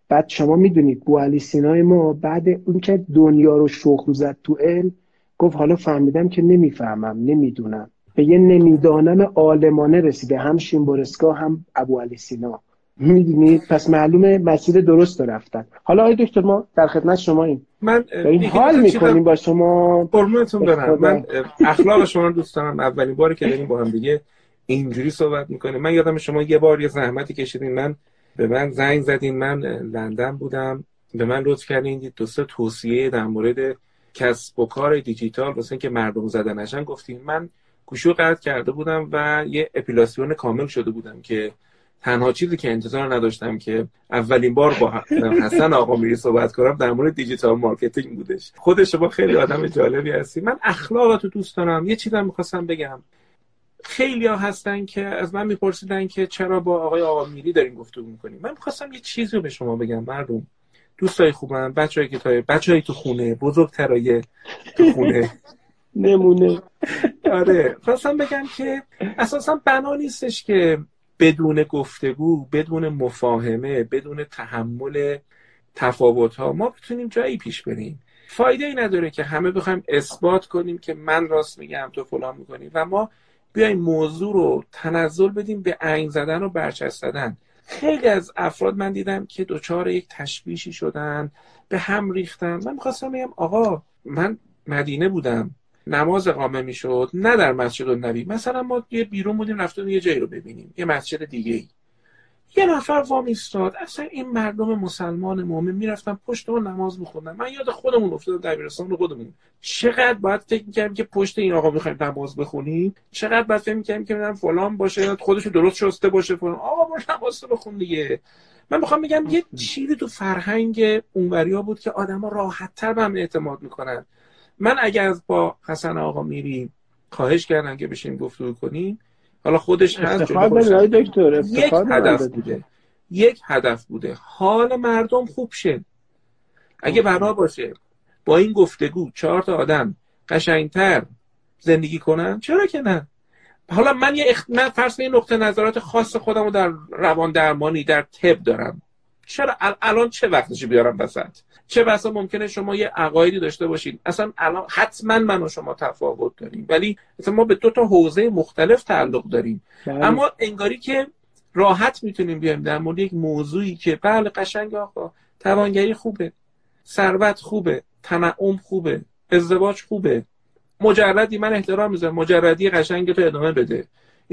بعد شما می‌دونید بو علی سینای ما بعد اون که دنیا رو شخم زد تو علم گفت حالا فهمیدم که نمی‌فهمم نمی‌دونم. به یه نمی‌دانم عالمانه رسیده هم شیمبورسکا هم ابو علی سینا. می‌دونید پس معلومه مسیر درست رفتن. حالا آقای دکتر ما در خدمت شما این من این حال می‌کنیم با شما. قربونتون برم. من اخلاق شما رو دوست دارم. اولین باری که داریم با هم دیگه اینجوری صحبت می‌کنیم. من یادم شما یه بار یه زحمتی کشیدین. من به من زنگ زدین. من لندن بودم. به من لطف کردین. دو توصیه در مورد کسب و کار دیجیتال واسه اینکه مردم زده نشن گفتیم من گوشو قطع کرده بودم و یه اپیلاسیون کامل شده بودم که تنها چیزی که انتظار نداشتم که اولین بار با حسن آقا میری صحبت کنم در مورد digital marketing بودش. خود شما خیلی آدم جالبی هستی. من اخلاقاتو دوست دارم. یه چیزم می‌خواستم بگم. خیلی ها هستن که از من میپرسیدن که چرا با آقای آقا میری داریم گفتگو می‌کنیم من می‌خواستم یه چیزی رو به شما بگم مردم. دوستای خوبم بچه‌ای که تا بچه‌ای تو خونه بزرگترای تو خونه. نمونه. آره. خواستم بگم که اساسا بنا نیستش که بدون گفتگو بدون مفاهمه بدون تحمل تفاوت ها ما بتونیم جایی پیش بریم. فایده ای نداره که همه بخوایم اثبات کنیم که من راست میگم تو فلان می‌کنیم و ما بیایم موضوع رو تنزل بدیم به عین زدن و برچست زدن. خیلی از افراد من دیدم که دچار یک تشویشی شدن به هم ریختن. من می‌خواستم بگم آقا من مدینه بودم. نماز اقامه می‌شد نه در مسجد النبی. مثلا ما یه بیرون بودیم رفتیم یه جایی رو ببینیم یه مسجد دیگه ای یه نفر وام ایستاد اصلا این مردم مسلمان مؤمن می‌رفتن پشت اون نماز میخوندن. من یاد خودمون افتاد دبیرستان خودمون. چقدر باید فکر می‌کردیم که پشت این آقا می‌خوایم نماز بخونیم؟ چقدر باید فکر می‌کردیم که من فلان باشه خودش درست شسته باشه فلان. آقا باش نماز بخون دیگه. من می‌خوام بگم یه چیزی تو فرهنگ اونوریا بود که آدما راحتتر به هم اعتماد می‌کنن. من اگر با حسن آقا میری خواهش کردم که بشین گفتگو کنیم. حالا خودش هست یک هدف بوده. یک هدف بوده. حال مردم خوب شه. اگه بنا باشه. با این گفتگو چهار تا آدم قشنگتر زندگی کنن چرا که نه؟ حالا من یه اخ... من فرض نقطه نظرات خاص خودم رو در روان درمانی در طب دارم. چرا الان چه وقتشی بیارم وسط؟ چه بسا ممکنه شما یه عقایدی داشته باشید اصلا الان حتما من و شما تفاوت داریم ولی مثلا ما به دو تا حوزه مختلف تعلق داریم. بله. اما انگاری که راحت می‌تونیم بیایم در مورد یک موضوعی که بله قشنگ آقا توانگری خوبه ثروت خوبه تنعم خوبه ازدواج خوبه. مجردی من احترام می‌ذارم مجردی قشنگ تو ادامه بده.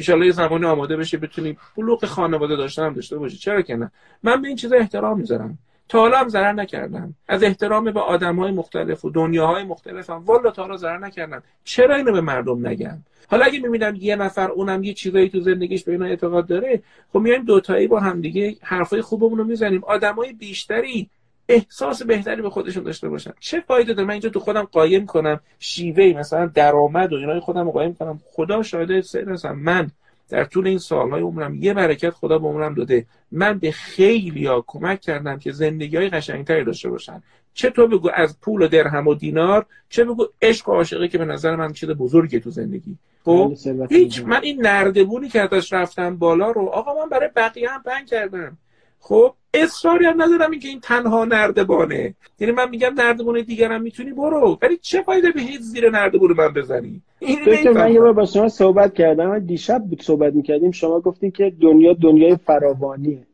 ان یه زمانی آماده بشه بتونی بلوغ خانواده داشتن داشته باشی. چرا که نه؟ من به این چیزا احترام می‌ذارم. تا حالا هم ضرر نکردم از احترام به آدم های مختلف و دنیاهای مختلف هم. والا تا حالا ضرر نکردم چرا اینو به مردم نگم؟ حالا اگه می‌بینم یه نفر اونم یه چیزایی تو زندگیش به اینا اعتقاد داره خب میایم دوتایی با هم دیگه حرفای خوبمون رو می‌زنیم. آدمای بیشتری احساس بهتری به خودشون داشته باشن. چه فایده داره؟ من اینجا تو خودم قایم کنم. شیوه مثلا درآمد و اینای خودم قایم کنم. خدا شاهد سر من در طول این سالهای عمرم یه برکت خدا به عمرم داده. من به خیلی ها کمک کردم که زندگی های قشنگتری داشته باشن. چه تو بگو از پول و درهم و دینار چه بگو عشق و عاشقی که به نظر من چیز بزرگی تو زندگی. خب؟ هیچ من این نردبونی که ازش رفتم بالا رو آقا من برای بقیه هم پنگ کردم. خب؟ اصراری هم ندارم اینکه این تنها نردبانه. یعنی من میگم نردبون دیگرم می‌تونی برو. ولی چه فایده به هیچ زیر نردبون من بزنی؟ این من یه بار با شما صحبت کردم. دیشب بود صحبت می‌کردیم. شما گفتین که دنیا دنیای فراوانیه.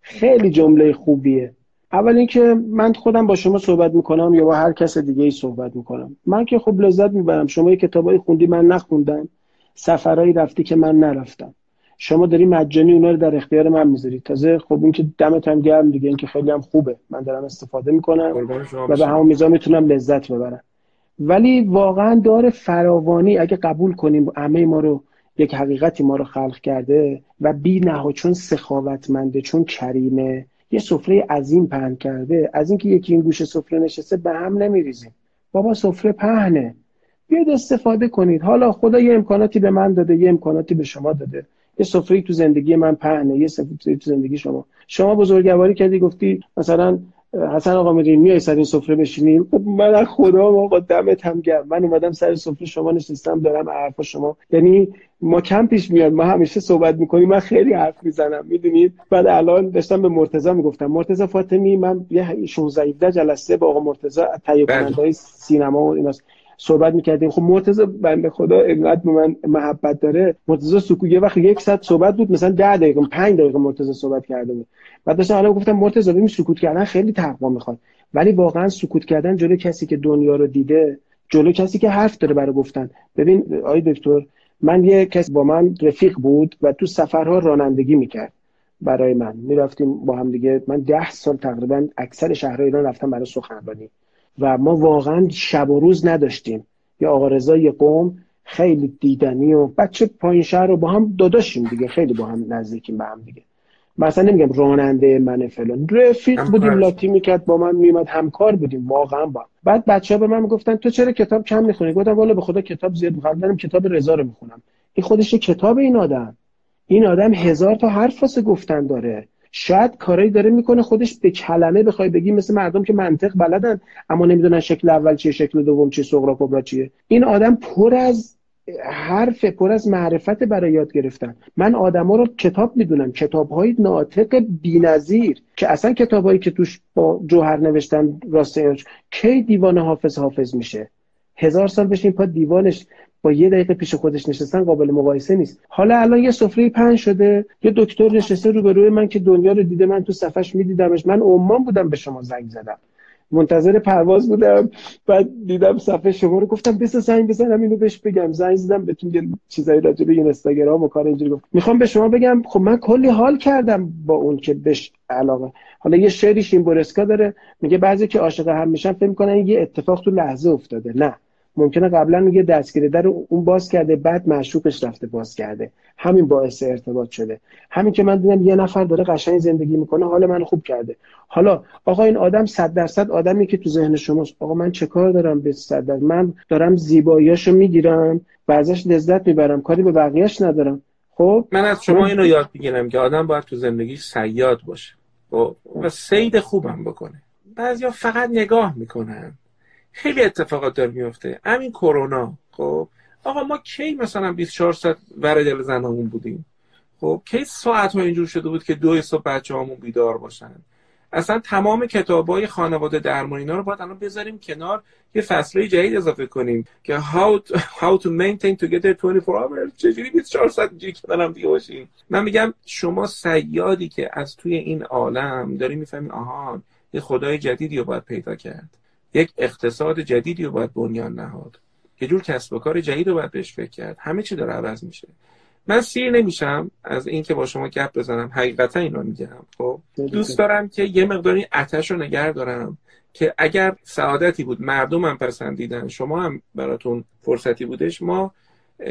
خیلی جمله خوبیه. اول اینکه من خودم با شما صحبت می‌کنم یا با هر کس دیگه ای صحبت می‌کنم. من که خب لذت می‌برم. شما یه کتابایی خوندی من نخوندم. سفرهایی رفتی که من نرفتم. شما داری مجانی اونا رو در اختیار من می‌ذاری. تازه خب این که دمت هم گرم دیگه این که خیلی هم خوبه. من دارم استفاده می‌کنم و به همون میزان می‌تونم لذت ببرم ولی واقعا داره فراوانی اگه قبول کنیم همه ما رو یک حقیقتی ما رو خلق کرده و بی نها چون سخاوتمنده چون کریمه یه سفره عظیم پهن کرده. از اینکه یکی این گوشه سفره نشسته به هم نمیریزیم. بابا سفره پهنه. بیاید استفاده کنید. حالا خدا یه امکاناتی به من داده یه امکاناتی به شما داده. یه سفره تو زندگی من پهنه یه سفره تو زندگی شما. شما بزرگواری کردی گفتی مثلا حسن آقا میری میای سر این سفره بشینیم من خدا ما با دمت هم گرم. من اومدم سر سفره شما نشستم دارم حرفا شما. یعنی ما کم پیش میاد ما همیشه صحبت می‌کنیم. من خیلی حرف می‌زنم می‌دونید بعد الان داشتم به مرتضی می‌گفتم. مرتضی فاطمی من یه 16 17 جلسه با آقا مرتضی تهیه. کننده سینما و ایناست. صحبت می‌کردیم. خب مرتضی بنده خدا اینقدر به من محبت داره. مرتضی سکو یه وقت یک ساعت صحبت بود مثلا 10 دقیقه 5 دقیقه مرتضی صحبت کرده بود. بعد داشتم حالا گفتم مرتضی ببین سکوت کردن خیلی تقوا می‌خواد. ولی واقعا سکوت کردن جلو کسی که دنیا رو دیده جلو کسی که حرف داره برای گفتن. ببین آی دکتر من یه کسی با من رفیق بود و تو سفرها رانندگی می‌کرد برای من. می‌رفتیم با هم دیگه. من ده سال تقریبا اکثر شهرهای ایران رفتم برای سخنرانی. و ما واقعا شب و روز نداشتیم. یا آقا رضا یه قوم خیلی دیدنی و بچه پایین شهر رو با هم داداشیم دیگه. خیلی با هم نزدیکیم به هم دیگه. مثلا نمیگم راننده من فلان. رفیق بودیم لاتی می‌کرد با من میمد همکار بودیم. واقعا با. بعد بچه ها به من می‌گفتن تو چرا کتاب کم می‌خونی؟ گفتم والا به خدا کتاب زیاد می‌خونم. دارم کتاب رضا رو می‌خونم. این خودش کتاب این آدم. این آدم هزار تا حرف واسه گفتن داره. شاید کاری داره می‌کنه خودش به کلمه بخوای بگی مثل مردم که منطق بلدن اما نمی‌دونن شکل اول چیه شکل دوم چیه سغرا کبرا چیه. این آدم پر از حرف پر از معرفت برای یاد گرفتن. من آدما رو کتاب می‌دونم کتاب های ناطق بی‌نظیر که اصلا کتابهایی که توش با جوهر نوشتن راست کی دیوان حافظ حافظ میشه. هزار سال بشین پا دیوانش با یه دقیقه پیش خودش نشستن قابل مقایسه نیست. حالا الان یه سفره پنج شده یه دکتر نشسته روبروی من که دنیا رو دیده من تو صفحش میدیدمش. من عمان بودم به شما زنگ زدم. منتظر پرواز بودم. بعد دیدم صفحه شما رو گفتم بس زنگ بزنم اینو بهش بگم. زنگ زدم بهتون یه چیزایی راجع به اینستاگرام و کار اینجوری گفت. می‌خوام به شما بگم خب من کلی حال کردم با اون که بهش علاقه. حالا یه شعری بورسکا داره میگه بعضی که عاشق هم میشن فکر می‌کنن یه اتفاق تو لحظه افتاده. نه. ممکنه قبلا یه دستگیره در اون باز کرده بعد معشوقش رفته باز کرده. همین باعث ارتباط شده. همین که من دیدم یه نفر داره قشنگ زندگی می‌کنه حال من خوب کرده. حالا آقا این آدم صد درصد آدمی که تو ذهن شماست. آقا من چه کار دارم به صد من دارم زیباییاشو می‌گیرم و ازش لذت می‌برم. کاری به بقیهش ندارم. خب؟ من از شما اینو یاد می‌گیرم که آدم باید تو زندگیش سیاد باشه. خب؟ و سید خوبم بکنه. بعضیا فقط نگاه می‌کنن. خیلی اتفاقات داره میفته. همین کرونا. خب آقا ما کی مثلا 24 ساعت ور دل زنمون بودیم؟ خب کی ساعت ها اینجور شده بود که دو صبح بچه همون بیدار باشن؟ اصلا تمام کتاب های خانواده درمان اینا رو باید الان بذاریم کنار یه فصله جدید اضافه کنیم که how to, how to maintain together 24 hours. چجوری 24 ساعت جی کنارم دیگه باشیم؟ من میگم شما سیادی که از توی این عالم داری می‌فهمی آها یه خدای جدیدی رو باید پیدا کرد. یک اقتصاد جدیدی رو باید بنیان نهاد. یه جور کسب و کار جدید رو باید بهش فکر کرد. همه چی داره عوض میشه. من سیر نمیشم از اینکه با شما گپ بزنم. حقیقتا اینو میگم. خب؟ دوست دارم که یه مقداری اتش رو نگه دارم که اگر سعادتی بود مردمم پسندیدن شما هم براتون فرصتی بودش ما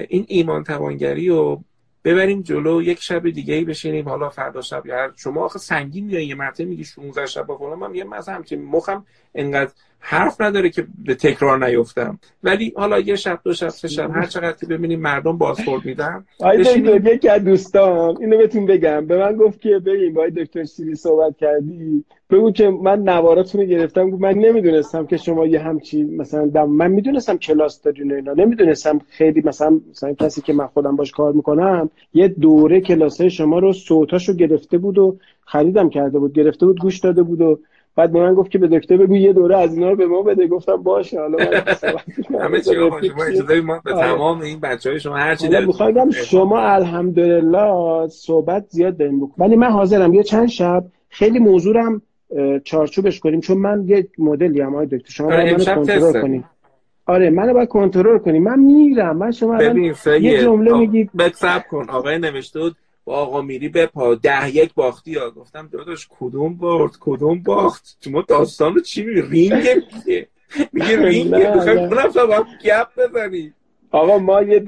این ایمان توانگری رو ببریم جلو یک شب دیگه ای بشینیم حالا فردا شب یا شما آخه سنگین میای یه مرتبه میگی 16 شب با فلان من یه مثلا همچین مخم انقدر حرف نداره که به تکرار نیفتم. ولی حالا یه شب دو شب سه شب هر چقدر که ببینیم مردم بازخورد میدن بشینیم... یکی از دوستان اینو بهتون بگم. به من گفت که ببین با دکتر سیری صحبت کردی. بگو که من نواراتون رو گرفتم من نمی‌دونستم که شما یه همچی مثلا دم من می‌دونستم کلاس دارین اینا. نمی‌دونستم خیلی مثلا مثلا کسی که من خودم باش کار می‌کنم یه دوره کلاسه شما رو صوتاشو گرفته بود و خریدم کرده بود. گرفته بود گوش داده بود و بعد به من گفت که به دکتر بگو یه دوره از اینا رو به ما بده. گفتم باشه حالا همه چی شما اجازه ما به تمام این بچهای شما هر چی دلتون شما الحمدلله صحبت زیاد داریم. ولی من حاضرم یه چند شب خیلی موضوعم چارچوبش کنیم چون من یه مدلی هم های دکتر. شما باید منو کنترل کنیم آره منو باید کنترل کنیم من میرم. من شما یه جمله میگی. بک کن. آقای نوشته بود آقا میری بپا ده یک باختی ها گفتم داداش کدوم برد کدوم باخت؟ شما داستان رو چی میگه رینگ میگه. میگه رینگ. می‌خوایم با گپ بزنی. آقا ما یه,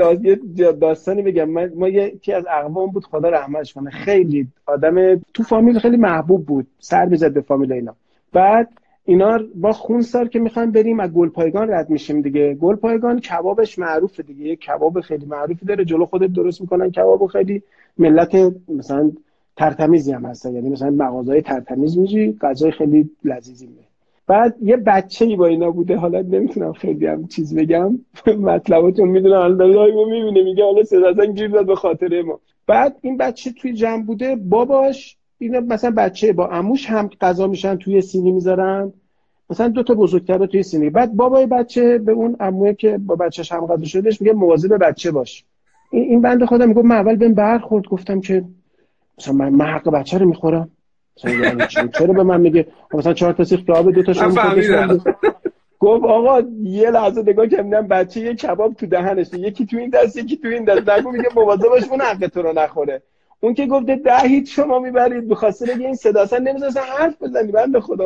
داستانی بگم. ما یکی از اقوام بود خدا رحمتش کنه. خیلی آدم تو فامیل خیلی محبوب بود. سر می‌زد به فامیل اینا. بعد اینا با خون سال که می‌خوایم بریم از گل پایگان رد میشیم دیگه. گل پایگان کبابش معروفه دیگه. یه کباب خیلی معروفی داره. جلو خودت درست می‌کنن کبابو خیلی. ملت مثلا ترتمیزی هم هستن. یعنی مثلا مغازهای ترتمیز میجی غذای خیلی لذیذی میده بعد یه بچه ای با اینا بوده. حالا نمی‌تونم خیلی هم چیز بگم. مطلباتون می‌دونم الان داره ما می‌بینه. میگه حالا صدا گیر داد به خاطر ما. بعد این بچه توی جمع بوده. باباش اینا مثلا بچه با عموش هم غذا میشن توی سینی می‌ذارن. مثلا دو تا بزرگتر توی سینی بعد بابای بچه به اون عموه که با بچهش هم غذا شدهش میگه مواظب بچه باش. این بنده خودم میگه من اول بهم برخورد. گفتم که مثلا من, من حق بچه رو می‌خورم. یعنی چرا به من میگه؟ مثلا چهار تا سیخ آب دو تا گفت آقا یه لحظه نگاه کردم بچه یه کباب تو دهنش یکی تو این دست یکی تو این دست. نگو میگه مواظبش اون حق تو رو نخوره. اون که گفته ده هیچ شما می‌برید بخاطر این صدا اصلا نمی‌ذاره حرف بزنی بنده خدا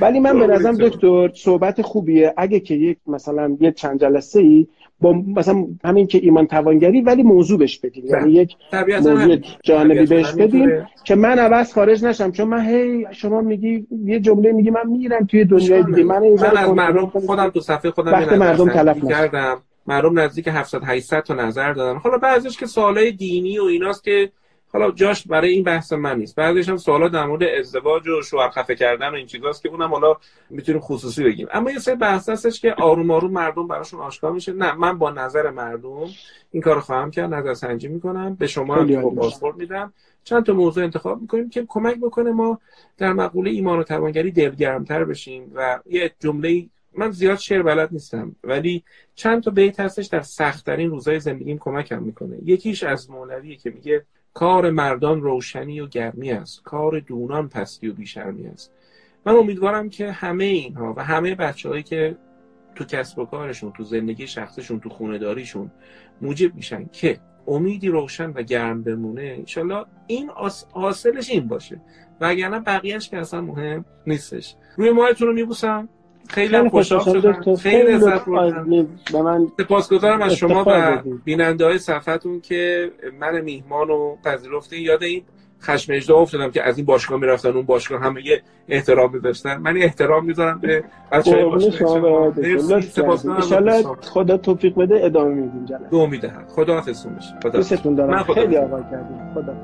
ولی من به نظرم دکتر صحبت خوبیه. اگه که یک مثلا یه چند جلسه ای با مثلا همین که ایمان توانگری ولی موضوع بهش بدیم. بله. یعنی یک موضوع جانبی بهش بدیم که من عوض خارج نشم. چون من هی شما میگی یه جمله میگی من میرم توی دنیای دیگه. من, من از مردم خودم تو صفحه خودم وقت مردم تلف کردم. مردم نزدیک 700 800 تا نظر دادن. حالا بعضیش که سوالای دینی و ایناست که حالا جاش برای این بحث من نیست. بعضیش هم سوالا در مورد ازدواج و شوهر خفه کردن و این چیزاست که اونم حالا می‌تونیم خصوصی بگیم. اما یه سری بحث هستش که آروم آروم مردم براشون آشکار میشه. نه من با نظر مردم این کارو خواهم کرد. نظر سنجی می‌کنم. به شما هم پاسپورت میدم. چند تا موضوع انتخاب می‌کنیم که کمک بکنه ما در مقوله ایمان و توانگری دلگرمتر بشیم و یه جمله من زیاد شعر بلد نیستم ولی چند تا بیت هستش در سختترین روزای زندگیم کمکم می‌کنه. یکیش از مولویه که میگه کار مردان روشنی و گرمی است کار دونان پستی و بیشرمی است. من امیدوارم که همه اینها و همه بچههایی که تو کسب و کارشون تو زندگی شخصشون تو خونداریشون موجب میشن که امیدی روشن و گرم بمونه انشالله این حاصلش این باشه. و اگرنه بقیهش که اصلا مهم نیستش. روی ماهتون رو میبوسم. خیلی خوشحال شدم. خیلی لذت بردم. سپاسگزارم از شما و بیننده های صفحتون که من میهمان رو پذیرفتین. یاد این خشم اجدا افتادم که از این باشگاه می‌رفتن اون باشگاه همه یه احترام میذاشتن. من احترام می‌ذارم به بچه‌های باشگاه شما خدا توفیق بده ادامه میدیم دو می‌دهد خدا حافظتون بشه خدا دوستتون دارم. خیلی آقا کردیم. خدا